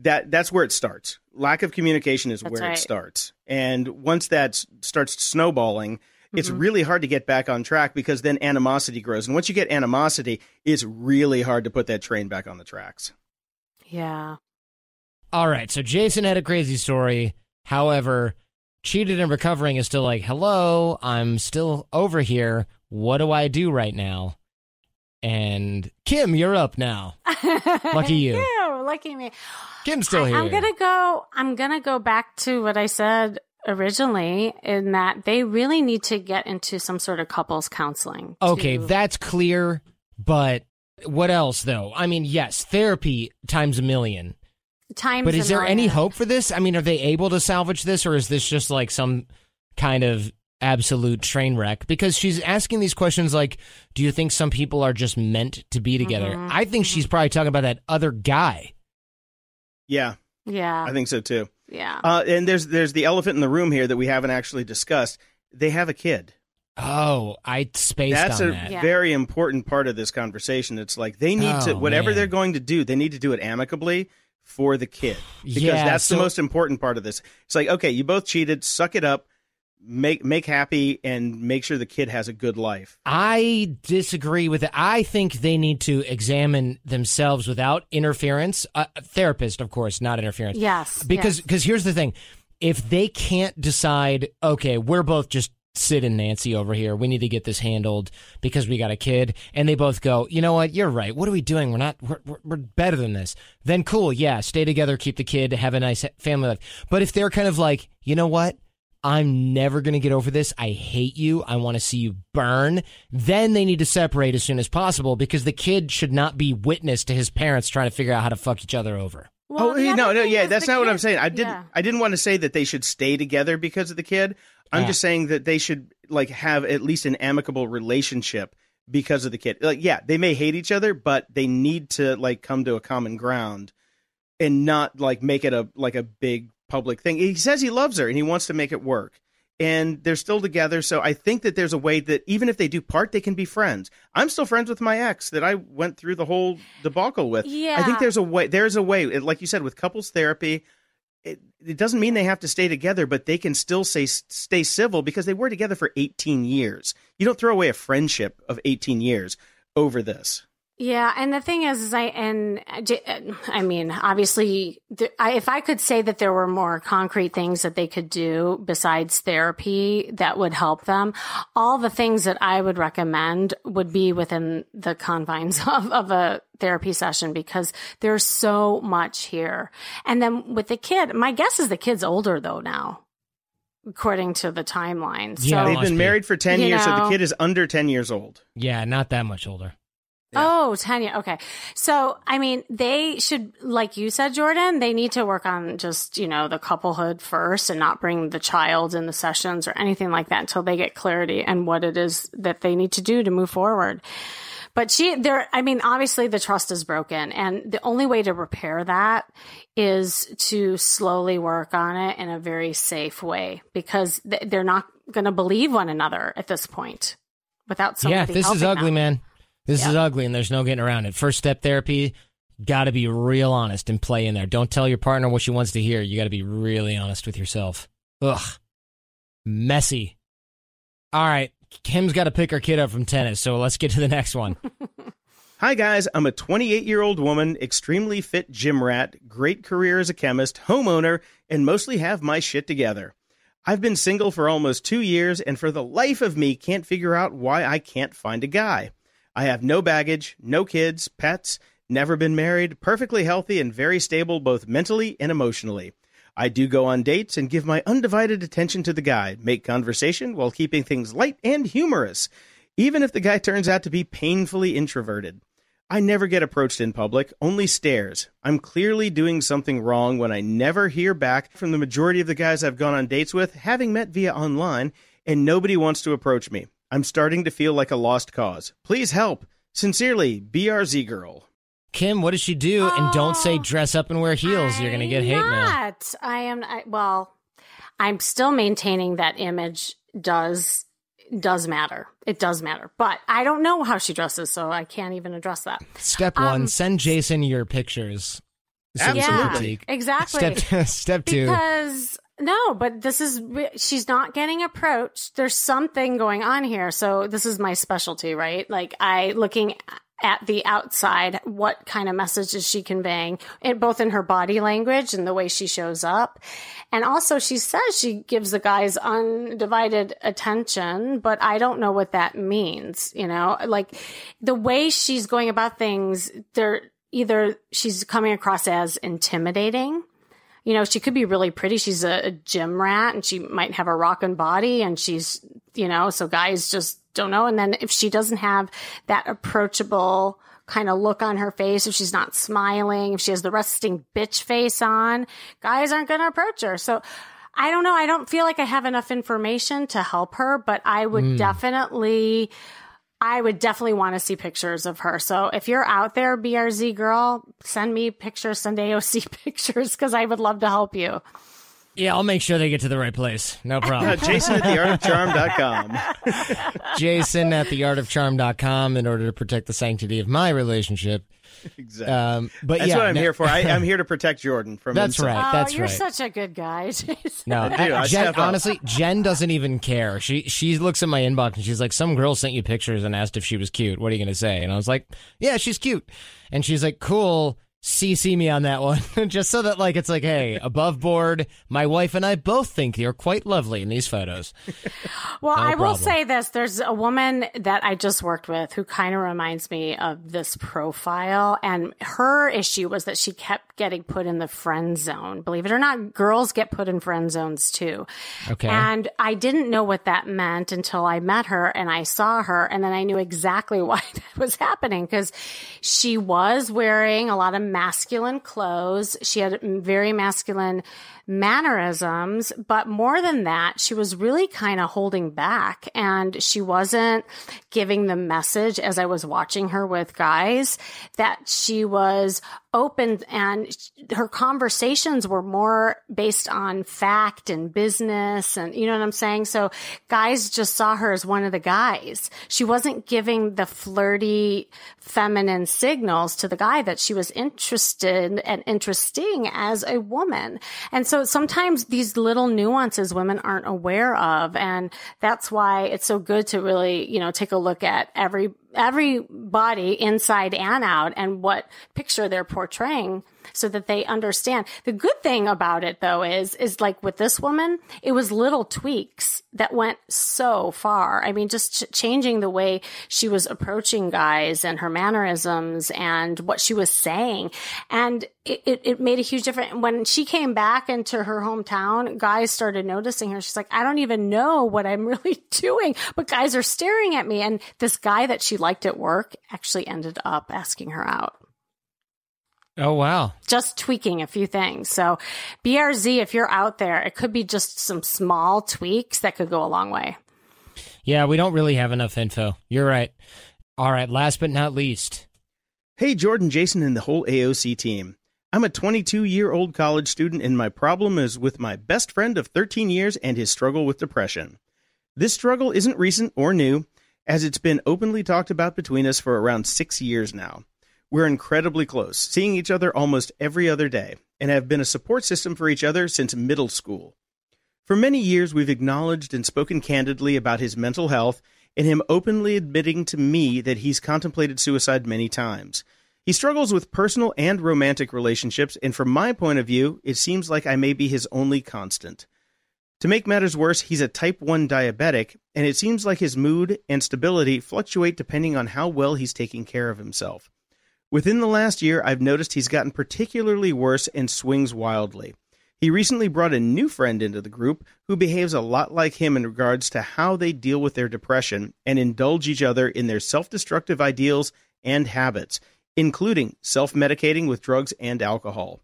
that that's where it starts. Lack of communication is That's where right. it starts, and once that starts snowballing. It's Mm-hmm. really hard to get back on track because then animosity grows. And once you get animosity, it's really hard to put that train back on the tracks. yeah. All right, so Jason had a crazy story. However, cheated and recovering is still like, hello, I'm still over here. What do I do right now? And Kim, you're up now. Lucky you. Lucky me. Kim's still here. I'm gonna go. I'm gonna go back to what I said originally, in that they really need to get into some sort of couples counseling. to- Okay, that's clear, but what else though? I mean, yes, therapy times a million. Times. But is there any million. hope for this? I mean, are they able to salvage this or is this just like some kind of absolute train wreck? Because she's asking these questions like, do you think some people are just meant to be together? Mhm, I think she's probably talking about that other guy. Yeah, Yeah, I think so too. yeah. Uh, and there's there's the elephant in the room here that we haven't actually discussed. They have a kid. Oh, I spaced That's on a that. Yeah. very important part of this conversation. It's like they need to Oh, whatever man. they're going to do, they need to do it amicably for the kid because Yeah, that's so- the most important part of this. It's like okay, you both cheated, suck it up, make make happy, and make sure the kid has a good life. I disagree with it. I think they need to examine themselves without interference. A a therapist, of course, not interference. yes, because yes. because here's the thing if they can't decide okay we're both just sid and nancy over here we need to get this handled because we got a kid and they both go you know what you're right what are we doing we're not we're, we're, we're better than this then cool yeah stay together keep the kid have a nice family life but if they're kind of like you know what I'm never going to get over this. I hate you. I want to see you burn. Then they need to separate as soon as possible because the kid should not be witness to his parents trying to figure out how to fuck each other over. Well, oh no, no, yeah, that's the not what I'm saying. I didn't yeah. I didn't want to say that they should stay together because of the kid. I'm Yeah. just saying that they should like have at least an amicable relationship because of the kid. Like yeah, they may hate each other, but they need to like come to a common ground and not like make it a like a big public thing. He says he loves her and he wants to make it work. And they're still together, so I think that there's a way that even if they do part, they can be friends. I'm still friends with my ex that I went through the whole debacle with. Yeah. I think there's a way. There's a way. Like you said, with couples therapy, it, it doesn't mean they have to stay together, but they can still say stay civil because they were together for 18 years. You don't throw away a friendship of 18 years over this. Yeah, and the thing is, is I and uh, J- uh, I mean, obviously, if I could say that there were more concrete things that they could do besides therapy that would help them, all the things that I would recommend would be within the confines of, of a therapy session because there's so much here. And then with the kid, my guess is the kid's older though now, according to the timeline. So, Yeah, They've been be. married for 10 You years, so the kid is under 10 years old. Yeah, not that much older. Oh, Tanya. Okay. So, I mean, they should, like you said, Jordan, they need to work on just, you know, the couplehood first and not bring the child in the sessions or anything like that until they get clarity and what it is that they need to do to move forward. But she, there, I mean, obviously the trust is broken and the only way to repair that is to slowly work on it in a very safe way because th- they're not going to believe one another at this point without somebody yeah, this is ugly, them. man. This is ugly, and there's no getting around it. First step therapy, got to be real honest and play in there. Don't tell your partner what she wants to hear. You got to be really honest with yourself. Ugh, messy. All right, Kim's got to pick her kid up from tennis, so let's get to the next one. Hi, guys. I'm a 28 year old woman, extremely fit gym rat, great career as a chemist, homeowner, and mostly have my shit together. I've been single for almost two years, and for the life of me, can't figure out why I can't find a guy. I have no baggage, no kids, pets, never been married, perfectly healthy, and very stable both mentally and emotionally. I do go on dates and give my undivided attention to the guy, make conversation while keeping things light and humorous, even if the guy turns out to be painfully introverted. I never get approached in public, only stares. I'm clearly doing something wrong when I never hear back from the majority of the guys I've gone on dates with, having met via online, and nobody wants to approach me. I'm starting to feel like a lost cause. Please help. Sincerely, BRZ Girl. Kim, what does she do? and don't say Oh, dress up and wear heels. You're going to get hate mail. not. I am. I, well, I'm still maintaining that image does does matter. It does matter, but I don't know how she dresses, so I can't even address that. Step Um, one, send Jason your pictures. Some- some Absolutely. critique. exactly. Step, step two. Because no, but this is she's not getting approached. There's something going on here. So this is my specialty, right? Like I looking at the outside, what kind of message is she conveying? Both in her body language and the way she shows up, and also she says she gives the guys undivided attention, but I don't know what that means. You know, like the way she's going about things, they're either she's coming across as intimidating you know, she could be really pretty. She's a, a gym rat and she might have a rockin' body and she's, you know, so guys just don't know. And then if she doesn't have that approachable kind of look on her face, if she's not smiling, if she has the resting bitch face on, guys aren't going to approach her. So I don't know. I don't feel like I have enough information to help her, but I would hmm. definitely I would definitely want to see pictures of her. So if you're out there, BRZ girl, send me pictures, send AOC pictures because I would love to help you. Yeah, I'll make sure they get to the right place. No problem. Jason at theartofcharm.com. Jason at theartofcharm.com in order to protect the sanctity of my relationship. Exactly. Um, but That's yeah, what I'm no- here for. I, I'm here to protect Jordan from That's himself. right. oh, that's you're right. such a good guy. Jason. No, I do. I Jen, honestly, Jen doesn't even care. She she looks at my inbox and she's like, "Some girl sent you pictures and asked if she was cute. What are you gonna say?" And I was like, "Yeah, she's cute." And she's like, "Cool." CC me on that one, just so that like it's like, hey, above board. My wife and I both think you're quite lovely in these photos. Well, No I will say this. There's a woman that I just worked with who kind of reminds me of this profile. And her issue was that she kept getting put in the friend zone. Believe it or not, girls get put in friend zones too. Okay. And I didn't know what that meant until I met her and I saw her. And then I knew exactly why that was happening because she was wearing a lot of masculine clothes. She had very masculine mannerisms, but more than that, she was really kind of holding back and she wasn't giving the message as I was watching her with guys that she was open and her conversations were more based on fact and business and you know what I'm saying? So guys just saw her as one of the guys. She wasn't giving the flirty feminine signals to the guy that she was interested and interesting as a woman. And so sometimes these little nuances women aren't aware of. And that's why it's so good to really, you know, take a look at every everybody inside and out and what picture they're portraying so that they understand. The good thing about it though is is like with this woman, it was little tweaks that went so far. I mean just ch- changing the way she was approaching guys and her mannerisms and what she was saying and it, it, it made a huge difference. When she came back into her hometown, guys started noticing her. She's like, I don't even know what I'm really doing, but guys are staring at me. And this guy that she liked at work actually ended up asking her out Oh wow, just tweaking a few things. So BRZ, if you're out there, it could be just some small tweaks that could go a long way. yeah, we don't really have enough info. You're right. All right, last but not least, Hey, Jordan, Jason, and the whole AOC team. I'm a 22 year old college student, and my problem is with my best friend of 13 years and his struggle with depression. This struggle isn't recent or new, as it's been openly talked about between us for around six years now. We're incredibly close, seeing each other almost every other day, and have been a support system for each other since middle school. For many years, we've acknowledged and spoken candidly about his mental health and him openly admitting to me that he's contemplated suicide many times. He struggles with personal and romantic relationships, and from my point of view, it seems like I may be his only constant. To make matters worse, he's a type 1 diabetic, and it seems like his mood and stability fluctuate depending on how well he's taking care of himself. Within the last year, I've noticed he's gotten particularly worse and swings wildly. He recently brought a new friend into the group who behaves a lot like him in regards to how they deal with their depression and indulge each other in their self destructive ideals and habits, including self medicating with drugs and alcohol.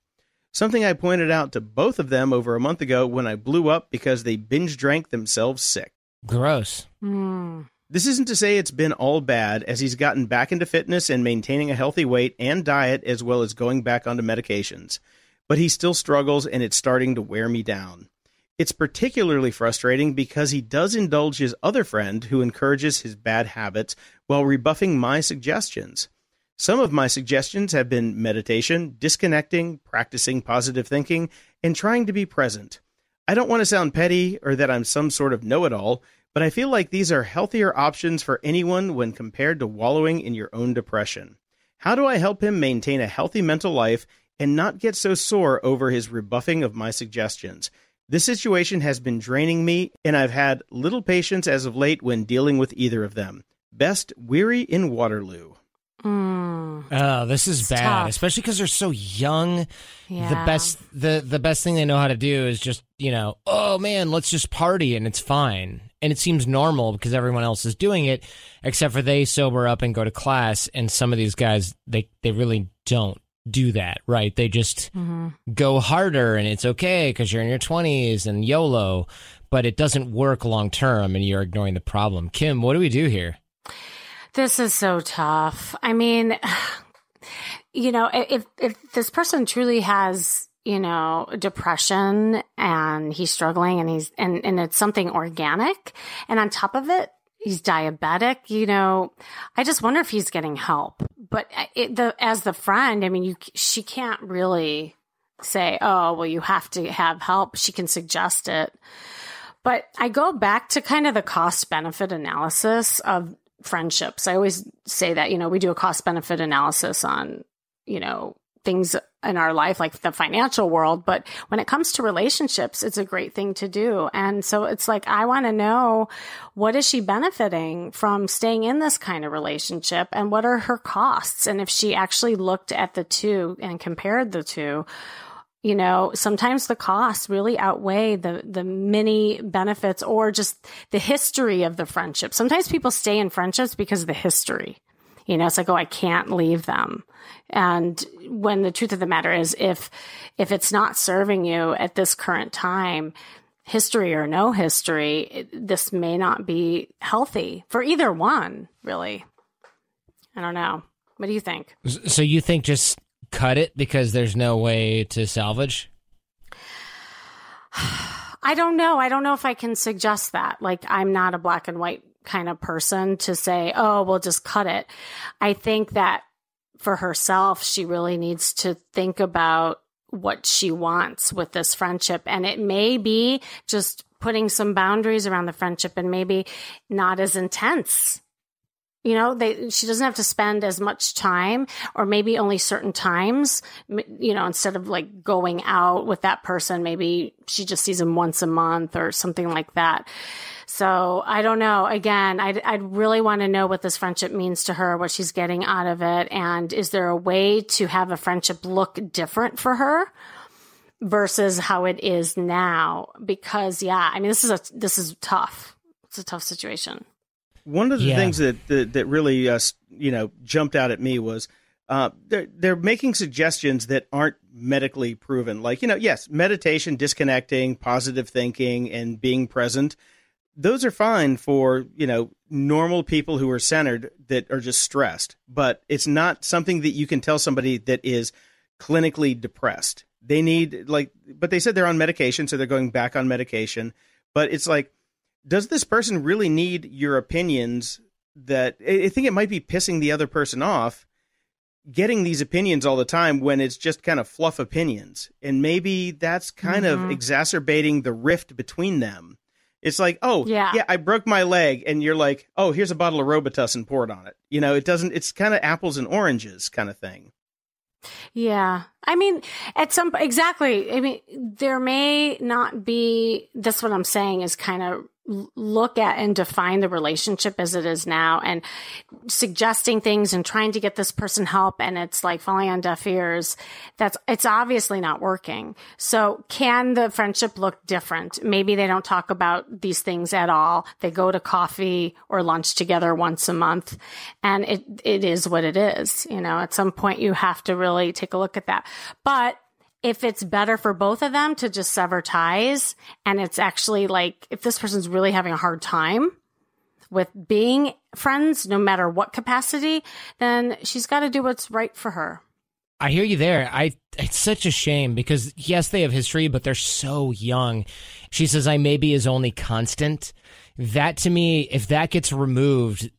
Something I pointed out to both of them over a month ago when I blew up because they binge drank themselves sick. Gross. Mm. This isn't to say it's been all bad, as he's gotten back into fitness and maintaining a healthy weight and diet, as well as going back onto medications. But he still struggles, and it's starting to wear me down. It's particularly frustrating because he does indulge his other friend who encourages his bad habits while rebuffing my suggestions. Some of my suggestions have been meditation, disconnecting, practicing positive thinking, and trying to be present. I don't want to sound petty or that I'm some sort of know it all, but I feel like these are healthier options for anyone when compared to wallowing in your own depression. How do I help him maintain a healthy mental life and not get so sore over his rebuffing of my suggestions? This situation has been draining me, and I've had little patience as of late when dealing with either of them. Best, Weary in Waterloo. Mm. Oh, this is It's bad, tough. especially because they're so young. Yeah. The best, the the best thing they know how to do is just, you know, oh man, let's just party and it's fine, and it seems normal because everyone else is doing it, except for they sober up and go to class, and some of these guys, they they really don't do that, right? They just hmm go harder, and it's okay because you're in your twenties and YOLO, but it doesn't work long term, and you're ignoring the problem. Kim, what do we do here? This is so tough. I mean, you know, if if this person truly has, you know, depression and he's struggling and he's and and it's something organic and on top of it, he's diabetic, you know, I just wonder if he's getting help. But uh, it, the as the friend, I mean, you she can't really say, "Oh, well you have to have help." She can suggest it. But I go back to kind of the cost benefit analysis of friendships. I always say that, you know, we do a cost benefit analysis on, you know, things in our life, like the financial world. But when it comes to relationships, it's a great thing to do. And so it's like, I want to know what is she benefiting from staying in this kind of relationship and what are her costs? And if she actually looked at the two and compared the two, you know sometimes the costs really outweigh the the many benefits or just the history of the friendship. Sometimes people stay in friendships because of the history. You know it's like oh i can't leave them. And when the truth of the matter is if if it's not serving you at this current time history or no history it, this may not be healthy for either one really. I don't know. What do you think? So you think just cut it because there's no way to salvage? I don't know. I don't know if I can suggest that. Like, I'm not a black and white kind of person to say, oh, we'll just cut it. I think that for herself, she really needs to think about what she wants with this friendship. And it may be just putting some boundaries around the friendship and maybe not as intense. You know, they, she doesn't have to spend as much time or maybe only certain times, you know, instead of like going out with that person, maybe she just sees him once a month or something like that. So I don't know. Again, I'd, I'd really want to know what this friendship means to her, what she's getting out of it. And is there a way to have a friendship look different for her? versus how it is now because yeah i mean this is a this is tough it's a tough situation One of the Yeah. things that that, that really uh, you know jumped out at me was uh, they're they're making suggestions that aren't medically proven. Like you know, yes, meditation, disconnecting, positive thinking, and being present. Those are fine for you know normal people who are centered that are just stressed. But it's not something that you can tell somebody that is clinically depressed. They need like, but they said they're on medication, so they're going back on medication. But it's like does this person really need your opinions that I think it might be pissing the other person off getting these opinions all the time when it's just kind of fluff opinions and maybe that's kind Mhm. of exacerbating the rift between them It's like, oh, Yeah. yeah, I broke my leg, and you're like, oh, here's a bottle of Robitussin poured on it. You know, it doesn't. It's kind of apples and oranges kind of thing. Yeah. I mean, at some exactly. I mean, there may not be that's what I'm saying is kind of look at and define the relationship as it is now and suggesting things and trying to get this person help and it's like falling on deaf ears. That's it's obviously not working. So can the friendship look different? Maybe they don't talk about these things at all. They go to coffee or lunch together once a month and it it is what it is. You know, at some point you have to really take a look at that. But if it's better for both of them to just sever ties and it's actually like if this person's really having a hard time with being friends no matter what capacity then she's got to do what's right for her I hear you there. I it's such a shame because yes, they have history, but they're so young. She says I may be his only constant. That to me, if that gets removed,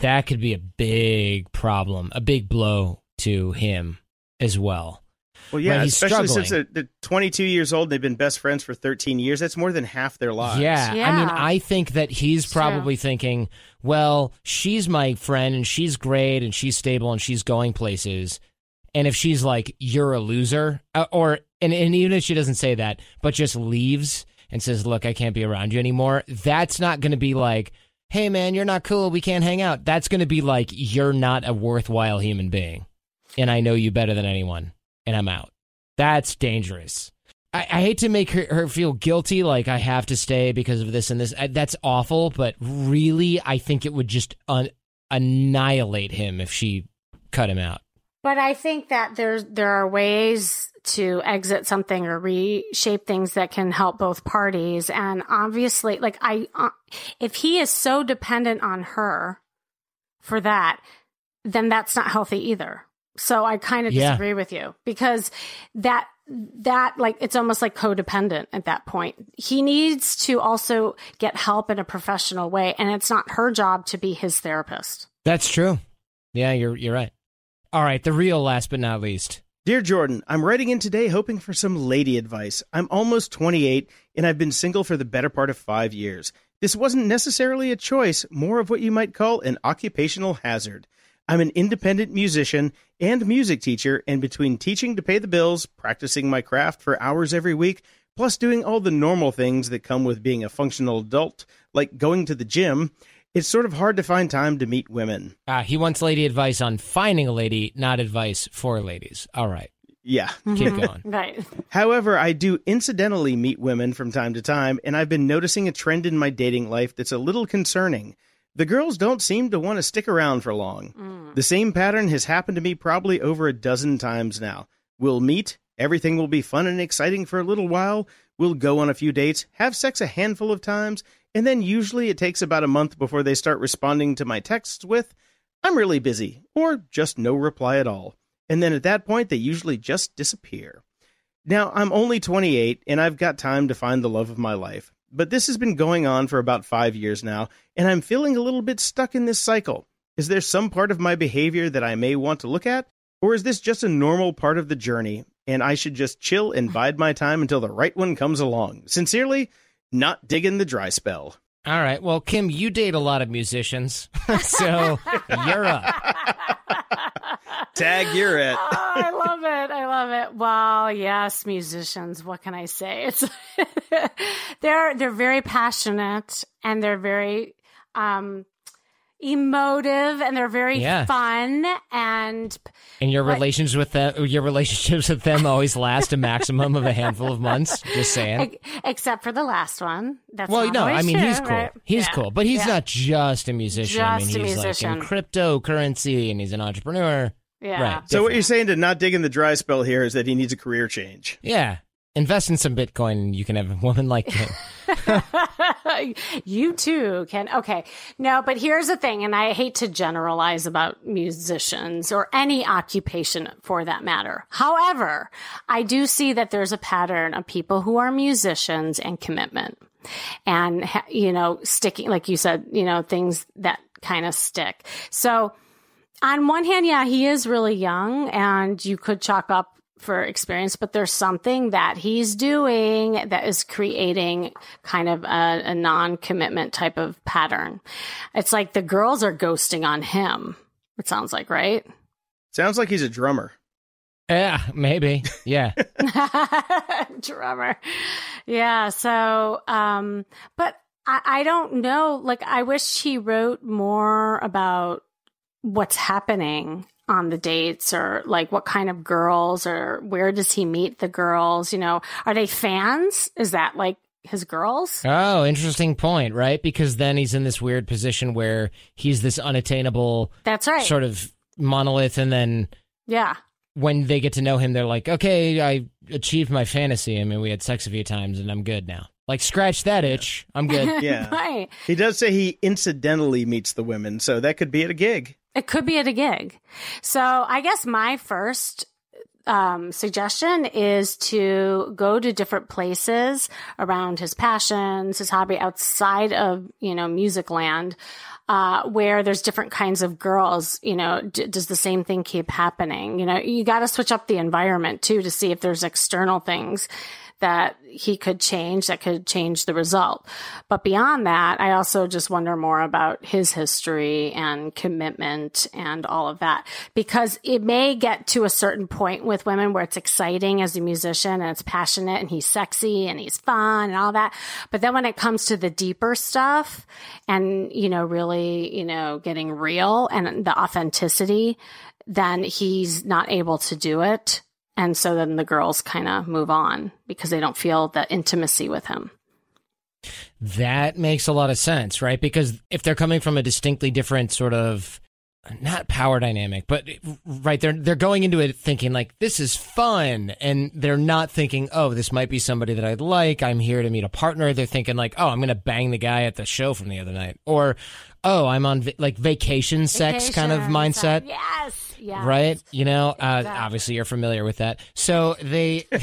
that could be a big problem, a big blow to him as well. Well, yeah, Right, he's especially since struggling. they're, they're 22 years old. And they've been best friends for 13 years. That's more than half their lives. Yeah, I mean, I think that he's It's true. probably thinking, well, she's my friend and she's great and she's stable and she's going places. And if she's like, you're a loser, uh, or, and, and even if she doesn't say that, but just leaves and says, look, I can't be around you anymore, that's not going to be like, hey, man, you're not cool. We can't hang out. That's going to be like, you're not a worthwhile human being. And I know you better than anyone. And I'm out. That's dangerous. I, I hate to make her, her feel guilty, like I have to stay because of this and this. I, that's awful, but really, I think it would just un- annihilate him if she cut him out. but i think that there's there are ways to exit something or reshape things that can help both parties and obviously like i uh, if he is so dependent on her for that then that's not healthy either so i kind of Yeah. disagree with you because that that like it's almost like codependent at that point he needs to also get help in a professional way and it's not her job to be his therapist That's true. Yeah, you're you're right. All right, the real last but not least. Dear Jordan, I'm writing in today hoping for some lady advice. I'm almost 28 and I've been single for the better part of five years. This wasn't necessarily a choice, more of what you might call an occupational hazard. I'm an independent musician and music teacher, and between teaching to pay the bills, practicing my craft for hours every week, plus doing all the normal things that come with being a functional adult, like going to the gym, it's sort of hard to find time to meet women. Uh, he wants lady advice on finding a lady, not advice for ladies. All right, Yeah. keep going. right However, I do incidentally meet women from time to time, and I've been noticing a trend in my dating life that's a little concerning. The girls don't seem to want to stick around for long. Mm. The same pattern has happened to me probably over a dozen times now. We'll meet, everything will be fun and exciting for a little while, we'll go on a few dates, have sex a handful of times, and then usually it takes about a month before they start responding to my texts with, I'm really busy, or just no reply at all. And then at that point, they usually just disappear. Now, I'm only 28 and I've got time to find the love of my life. But this has been going on for about five years now, and I'm feeling a little bit stuck in this cycle. Is there some part of my behavior that I may want to look at? Or is this just a normal part of the journey, and I should just chill and bide my time until the right one comes along? Sincerely, not digging the dry spell. All right. Well, Kim, you date a lot of musicians, so you're up. Tag, you're it. Oh, I love it. I love it. Well, yes, musicians. What can I say? It's they're they're very passionate and they're very um emotive and they're very Yeah. fun and And your But- relations with them, your relationships with them always last a maximum of a handful of months. Just saying. except for the last one. That's Well, not no, I mean true, he's cool. right? He's Yeah. cool, but he's Yeah. not just a musician. I mean, Just a he's musician. like in cryptocurrency and he's an entrepreneur. Yeah. Right. So, what you're saying to not digging the dry spell here is that he needs a career change. Yeah. Invest in some Bitcoin and you can have a woman like him. you too can. Okay. No, but here's the thing, and I hate to generalize about musicians or any occupation for that matter. However, I do see that there's a pattern of people who are musicians and commitment and, you know, sticking, like you said, you know, things that kind of stick. So, on one hand, yeah, he is really young, and you could chalk up for experience, but there's something that he's doing that is creating kind of a, a non commitment type of pattern. It's like the girls are ghosting on him. It sounds like, right? Sounds like he's a drummer. Yeah, maybe. Yeah. drummer. Yeah. So, um, but I, I don't know. Like, I wish he wrote more about what's happening on the dates or like what kind of girls or where does he meet the girls? You know, are they fans? Is that like his girls? Oh, interesting point, right? Because then he's in this weird position where he's this unattainable That's right. sort of monolith and then yeah. when they get to know him they're like, "Okay, I achieved my fantasy. I mean, we had sex a few times and I'm good now." Like scratch that itch. I'm good. Yeah. right. He does say he incidentally meets the women, so that could be at a gig. It could be at a gig. So I guess my first um, suggestion is to go to different places around his passions, his hobby outside of, you know, music land, uh, where there's different kinds of girls, you know, d- does the same thing keep happening? You know, you got to switch up the environment too to see if there's external things that he could change that could change the result. But beyond that, I also just wonder more about his history and commitment and all of that because it may get to a certain point with women where it's exciting as a musician and it's passionate and he's sexy and he's fun and all that. But then when it comes to the deeper stuff and, you know, really, you know, getting real and the authenticity, then he's not able to do it. And so then the girls kind of move on because they don't feel the intimacy with him. That makes a lot of sense, right? Because if they're coming from a distinctly different sort of not power dynamic, but right, they're they're going into it thinking like this is fun, and they're not thinking, oh, this might be somebody that I'd like. I'm here to meet a partner. They're thinking like, oh, I'm gonna bang the guy at the show from the other night, or oh, I'm on va- like vacation sex kind of mindset. Yes. Yes. Right, you know. Uh, Exactly. Obviously, you're familiar with that. So they, all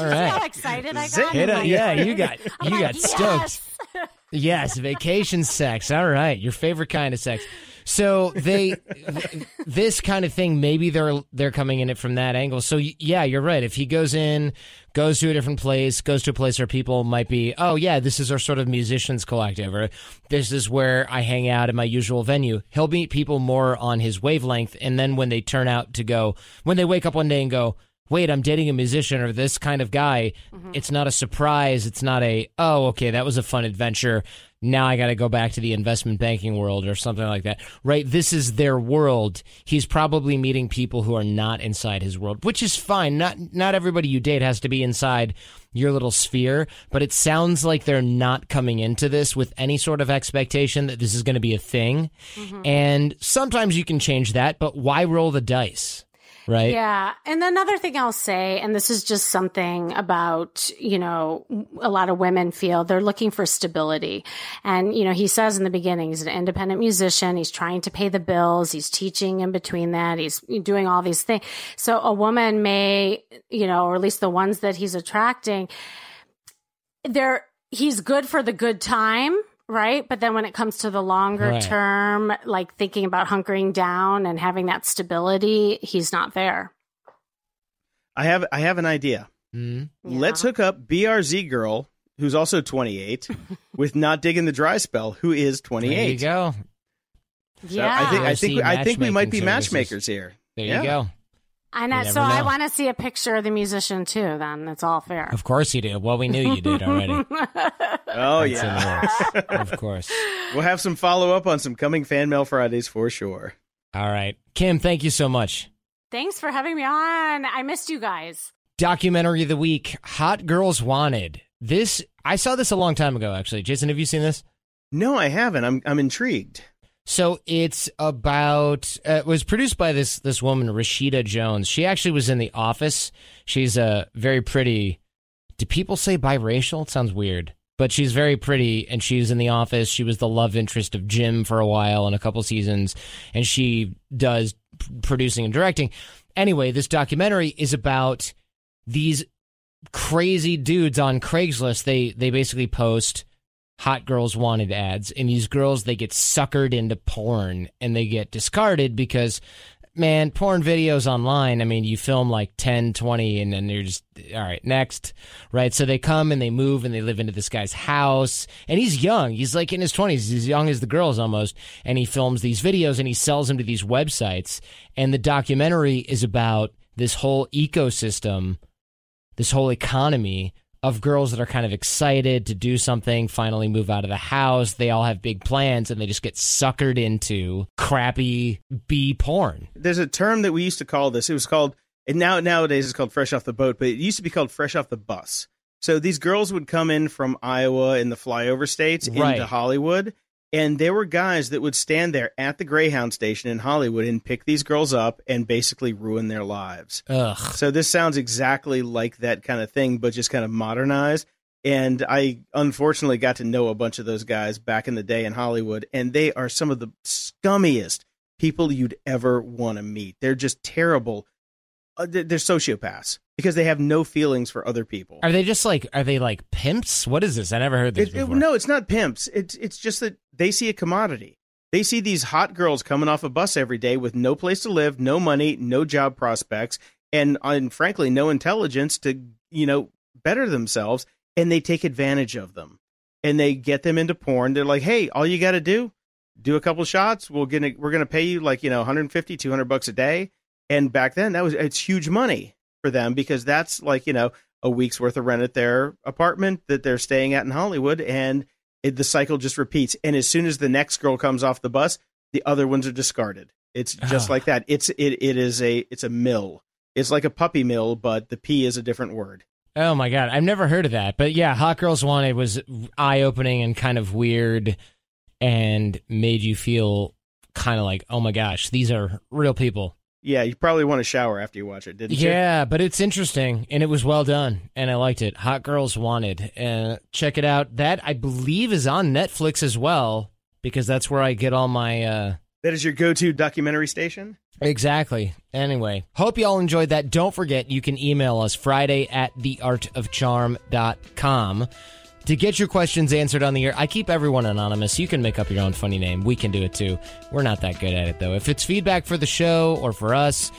See how excited I got? Hit it. like- yeah, you got I'm you like, got stoked. yes. Yes, vacation sex. All right, your favorite kind of sex. So they, this kind of thing. Maybe they're they're coming in it from that angle. So yeah, you're right. If he goes in, goes to a different place, goes to a place where people might be, oh yeah, this is our sort of musicians collective, or this is where I hang out at my usual venue. He'll meet people more on his wavelength, and then when they turn out to go, when they wake up one day and go. Wait, I'm dating a musician or this kind of guy. Mm-hmm. It's not a surprise. It's not a, oh, okay, that was a fun adventure now I got to go back to the investment banking world or something like that. Right? This is their world. He's probably meeting people who are not inside his world, which is fine. Not not everybody you date has to be inside your little sphere, but it sounds like they're not coming into this with any sort of expectation that this is going to be a thing. Mm-hmm. And sometimes you can change that, but why roll the dice? Right? Yeah. And another thing I'll say, and this is just something about, you know, a lot of women feel they're looking for stability. And, you know, he says in the beginning, he's an independent musician. He's trying to pay the bills. He's teaching in between that. He's doing all these things. So a woman may, you know, or at least the ones that he's attracting, they're, he's good for the good time. Right. But then when it comes to the longer Right. term, like thinking about hunkering down and having that stability, he's not there. I have I have an idea. Mhm. Yeah. Let's hook up BRZ girl, who's also 28, with not digging the dry spell, who is 28. There you go. So Yeah. I think I think I think we might be services. matchmakers here. There Yeah. you go. I know. So never I want to see a picture of the musician too. Then it's all fair. Of course you do. Well, we knew you did already. Oh That's yeah. of course. We'll have some follow up on some coming fan mail Fridays for sure. All right. Kim, thank you so much. Thanks for having me on. I missed you guys. Documentary of the week Hot Girls Wanted. This, I saw this a long time ago, actually. Jason, have you seen this? No, I haven't. I'm I'm intrigued. So it's about uh, it was produced by this this woman Rashida Jones. She actually was in The Office. She's a very pretty. Do people say biracial? It sounds weird, but she's very pretty, and she's in The Office. She was the love interest of Jim for a while in a couple seasons, and she does p- producing and directing. Anyway, this documentary is about these crazy dudes on Craigslist. They they basically post hot girls wanted ads and these girls they get suckered into porn and they get discarded because man, porn videos online, I mean, you film like 10, 20, and then you're just, all right, next. Right. So they come and they move and they live into this guy's house. And he's young. He's like in his 20s. He's as young as the girls almost. And he films these videos and he sells them to these websites. And the documentary is about this whole ecosystem, this whole economy of girls that are kind of excited to do something, finally move out of the house. They all have big plans and they just get suckered into crappy B porn. There's a term that we used to call this. It was called, and now nowadays it's called fresh off the boat, but it used to be called fresh off the bus. So these girls would come in from Iowa and the flyover states Right. into Hollywood. And there were guys that would stand there at the Greyhound station in Hollywood and pick these girls up and basically ruin their lives. Ugh. So this sounds exactly like that kind of thing, but just kind of modernized. And I unfortunately got to know a bunch of those guys back in the day in Hollywood, and they are some of the scummiest people you'd ever want to meet. They're just terrible. Uh, they're they're sociopaths because they have no feelings for other people. Are they just like, are they like pimps? What is this? I never heard this It- it- no, it's not pimps. It's it's just that they see a commodity. They see these hot girls coming off a bus every day with no place to live, no money, no job prospects, and and frankly, no intelligence to you know better themselves, and they take advantage of them, and they get them into porn. They're like, hey, all you got to do, do a couple shots. We'll gonna we're gonna pay you like you know 150, 200 bucks a day. And back then, that was it's huge money for them because that's like you know a week's worth of rent at their apartment that they're staying at in Hollywood, and it, the cycle just repeats. And as soon as the next girl comes off the bus, the other ones are discarded. It's just Oh. like that. It's it it is a it's a mill. It's like a puppy mill, but the P is a different word. Oh my god, I've never heard of that. But yeah, Hot Girls Wanted was eye opening and kind of weird, and made you feel kind of like, oh my gosh, these are real people. Yeah, you probably want to shower after you watch it, didn't you? Yeah, but it's interesting and it was well done and I liked it. Hot Girls Wanted. Uh, check it out. That I believe is on Netflix as well because that's where I get all my. Uh, That is your go-to documentary station. Exactly. Anyway, hope you all enjoyed that. Don't forget, you can email us Friday at theartofcharm.com to get your questions answered on the air. I keep everyone anonymous. You can make up your own funny name. We can do it too. We're not that good at it, though. If it's feedback for the show or for us,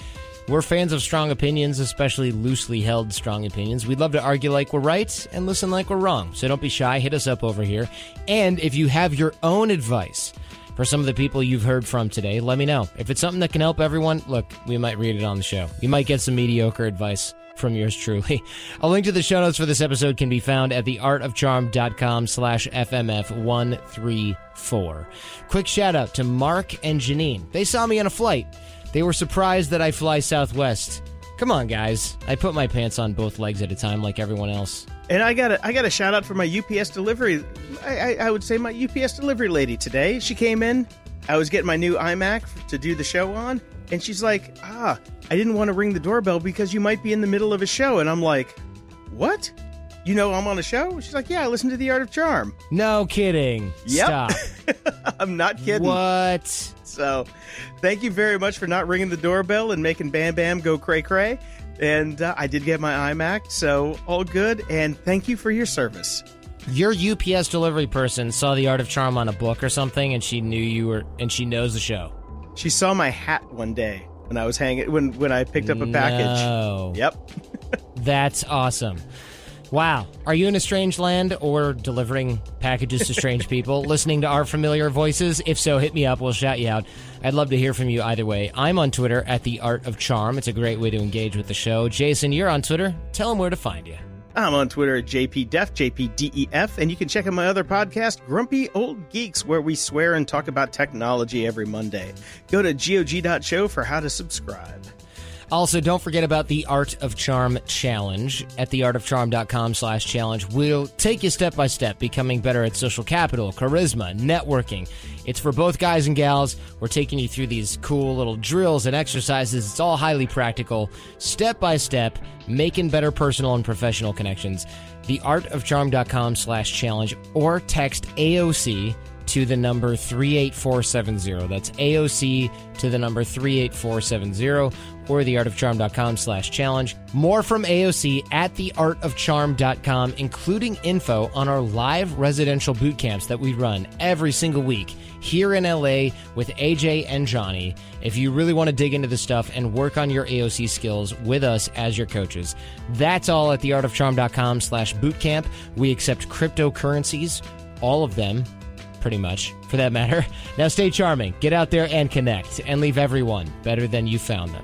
we're fans of strong opinions, especially loosely held strong opinions. We'd love to argue like we're right and listen like we're wrong. So don't be shy. Hit us up over here. And if you have your own advice, for some of the people you've heard from today, let me know. If it's something that can help everyone, look, we might read it on the show. You might get some mediocre advice from yours truly. A link to the show notes for this episode can be found at theartofcharm.com slash FMF134. Quick shout out to Mark and Janine. They saw me on a flight. They were surprised that I fly Southwest. Come on, guys. I put my pants on both legs at a time like everyone else. And I got a I got a shout out for my UPS delivery. I, I, I would say my UPS delivery lady today. She came in. I was getting my new iMac to do the show on, and she's like, "Ah, I didn't want to ring the doorbell because you might be in the middle of a show." And I'm like, "What? You know I'm on a show?" She's like, "Yeah, I listen to The Art of Charm." No kidding. Yep. Stop. I'm not kidding. what? So, thank you very much for not ringing the doorbell and making Bam Bam go cray cray. And uh, I did get my iMac, so all good. And thank you for your service. Your UPS delivery person saw the art of charm on a book or something, and she knew you were, and she knows the show. She saw my hat one day when I was hanging when when I picked up a package. No. Yep. That's awesome. Wow. Are you in a strange land or delivering packages to strange people, listening to our familiar voices? If so, hit me up. We'll shout you out. I'd love to hear from you either way. I'm on Twitter at The Art of Charm. It's a great way to engage with the show. Jason, you're on Twitter. Tell them where to find you. I'm on Twitter at JPDef, JPDEF, and you can check out my other podcast, Grumpy Old Geeks, where we swear and talk about technology every Monday. Go to GOG.show for how to subscribe. Also, don't forget about the Art of Charm Challenge at theartofcharm.com slash challenge. We'll take you step by step, becoming better at social capital, charisma, networking. It's for both guys and gals. We're taking you through these cool little drills and exercises. It's all highly practical, step by step, making better personal and professional connections. Theartofcharm.com slash challenge or text AOC to the number 38470. That's AOC to the number 38470 or theartofcharm.com slash challenge. More from AOC at theartofcharm.com, including info on our live residential boot camps that we run every single week here in LA with AJ and Johnny. If you really want to dig into the stuff and work on your AOC skills with us as your coaches, that's all at theartofcharm.com slash bootcamp. We accept cryptocurrencies, all of them, pretty much, for that matter. Now stay charming, get out there and connect, and leave everyone better than you found them.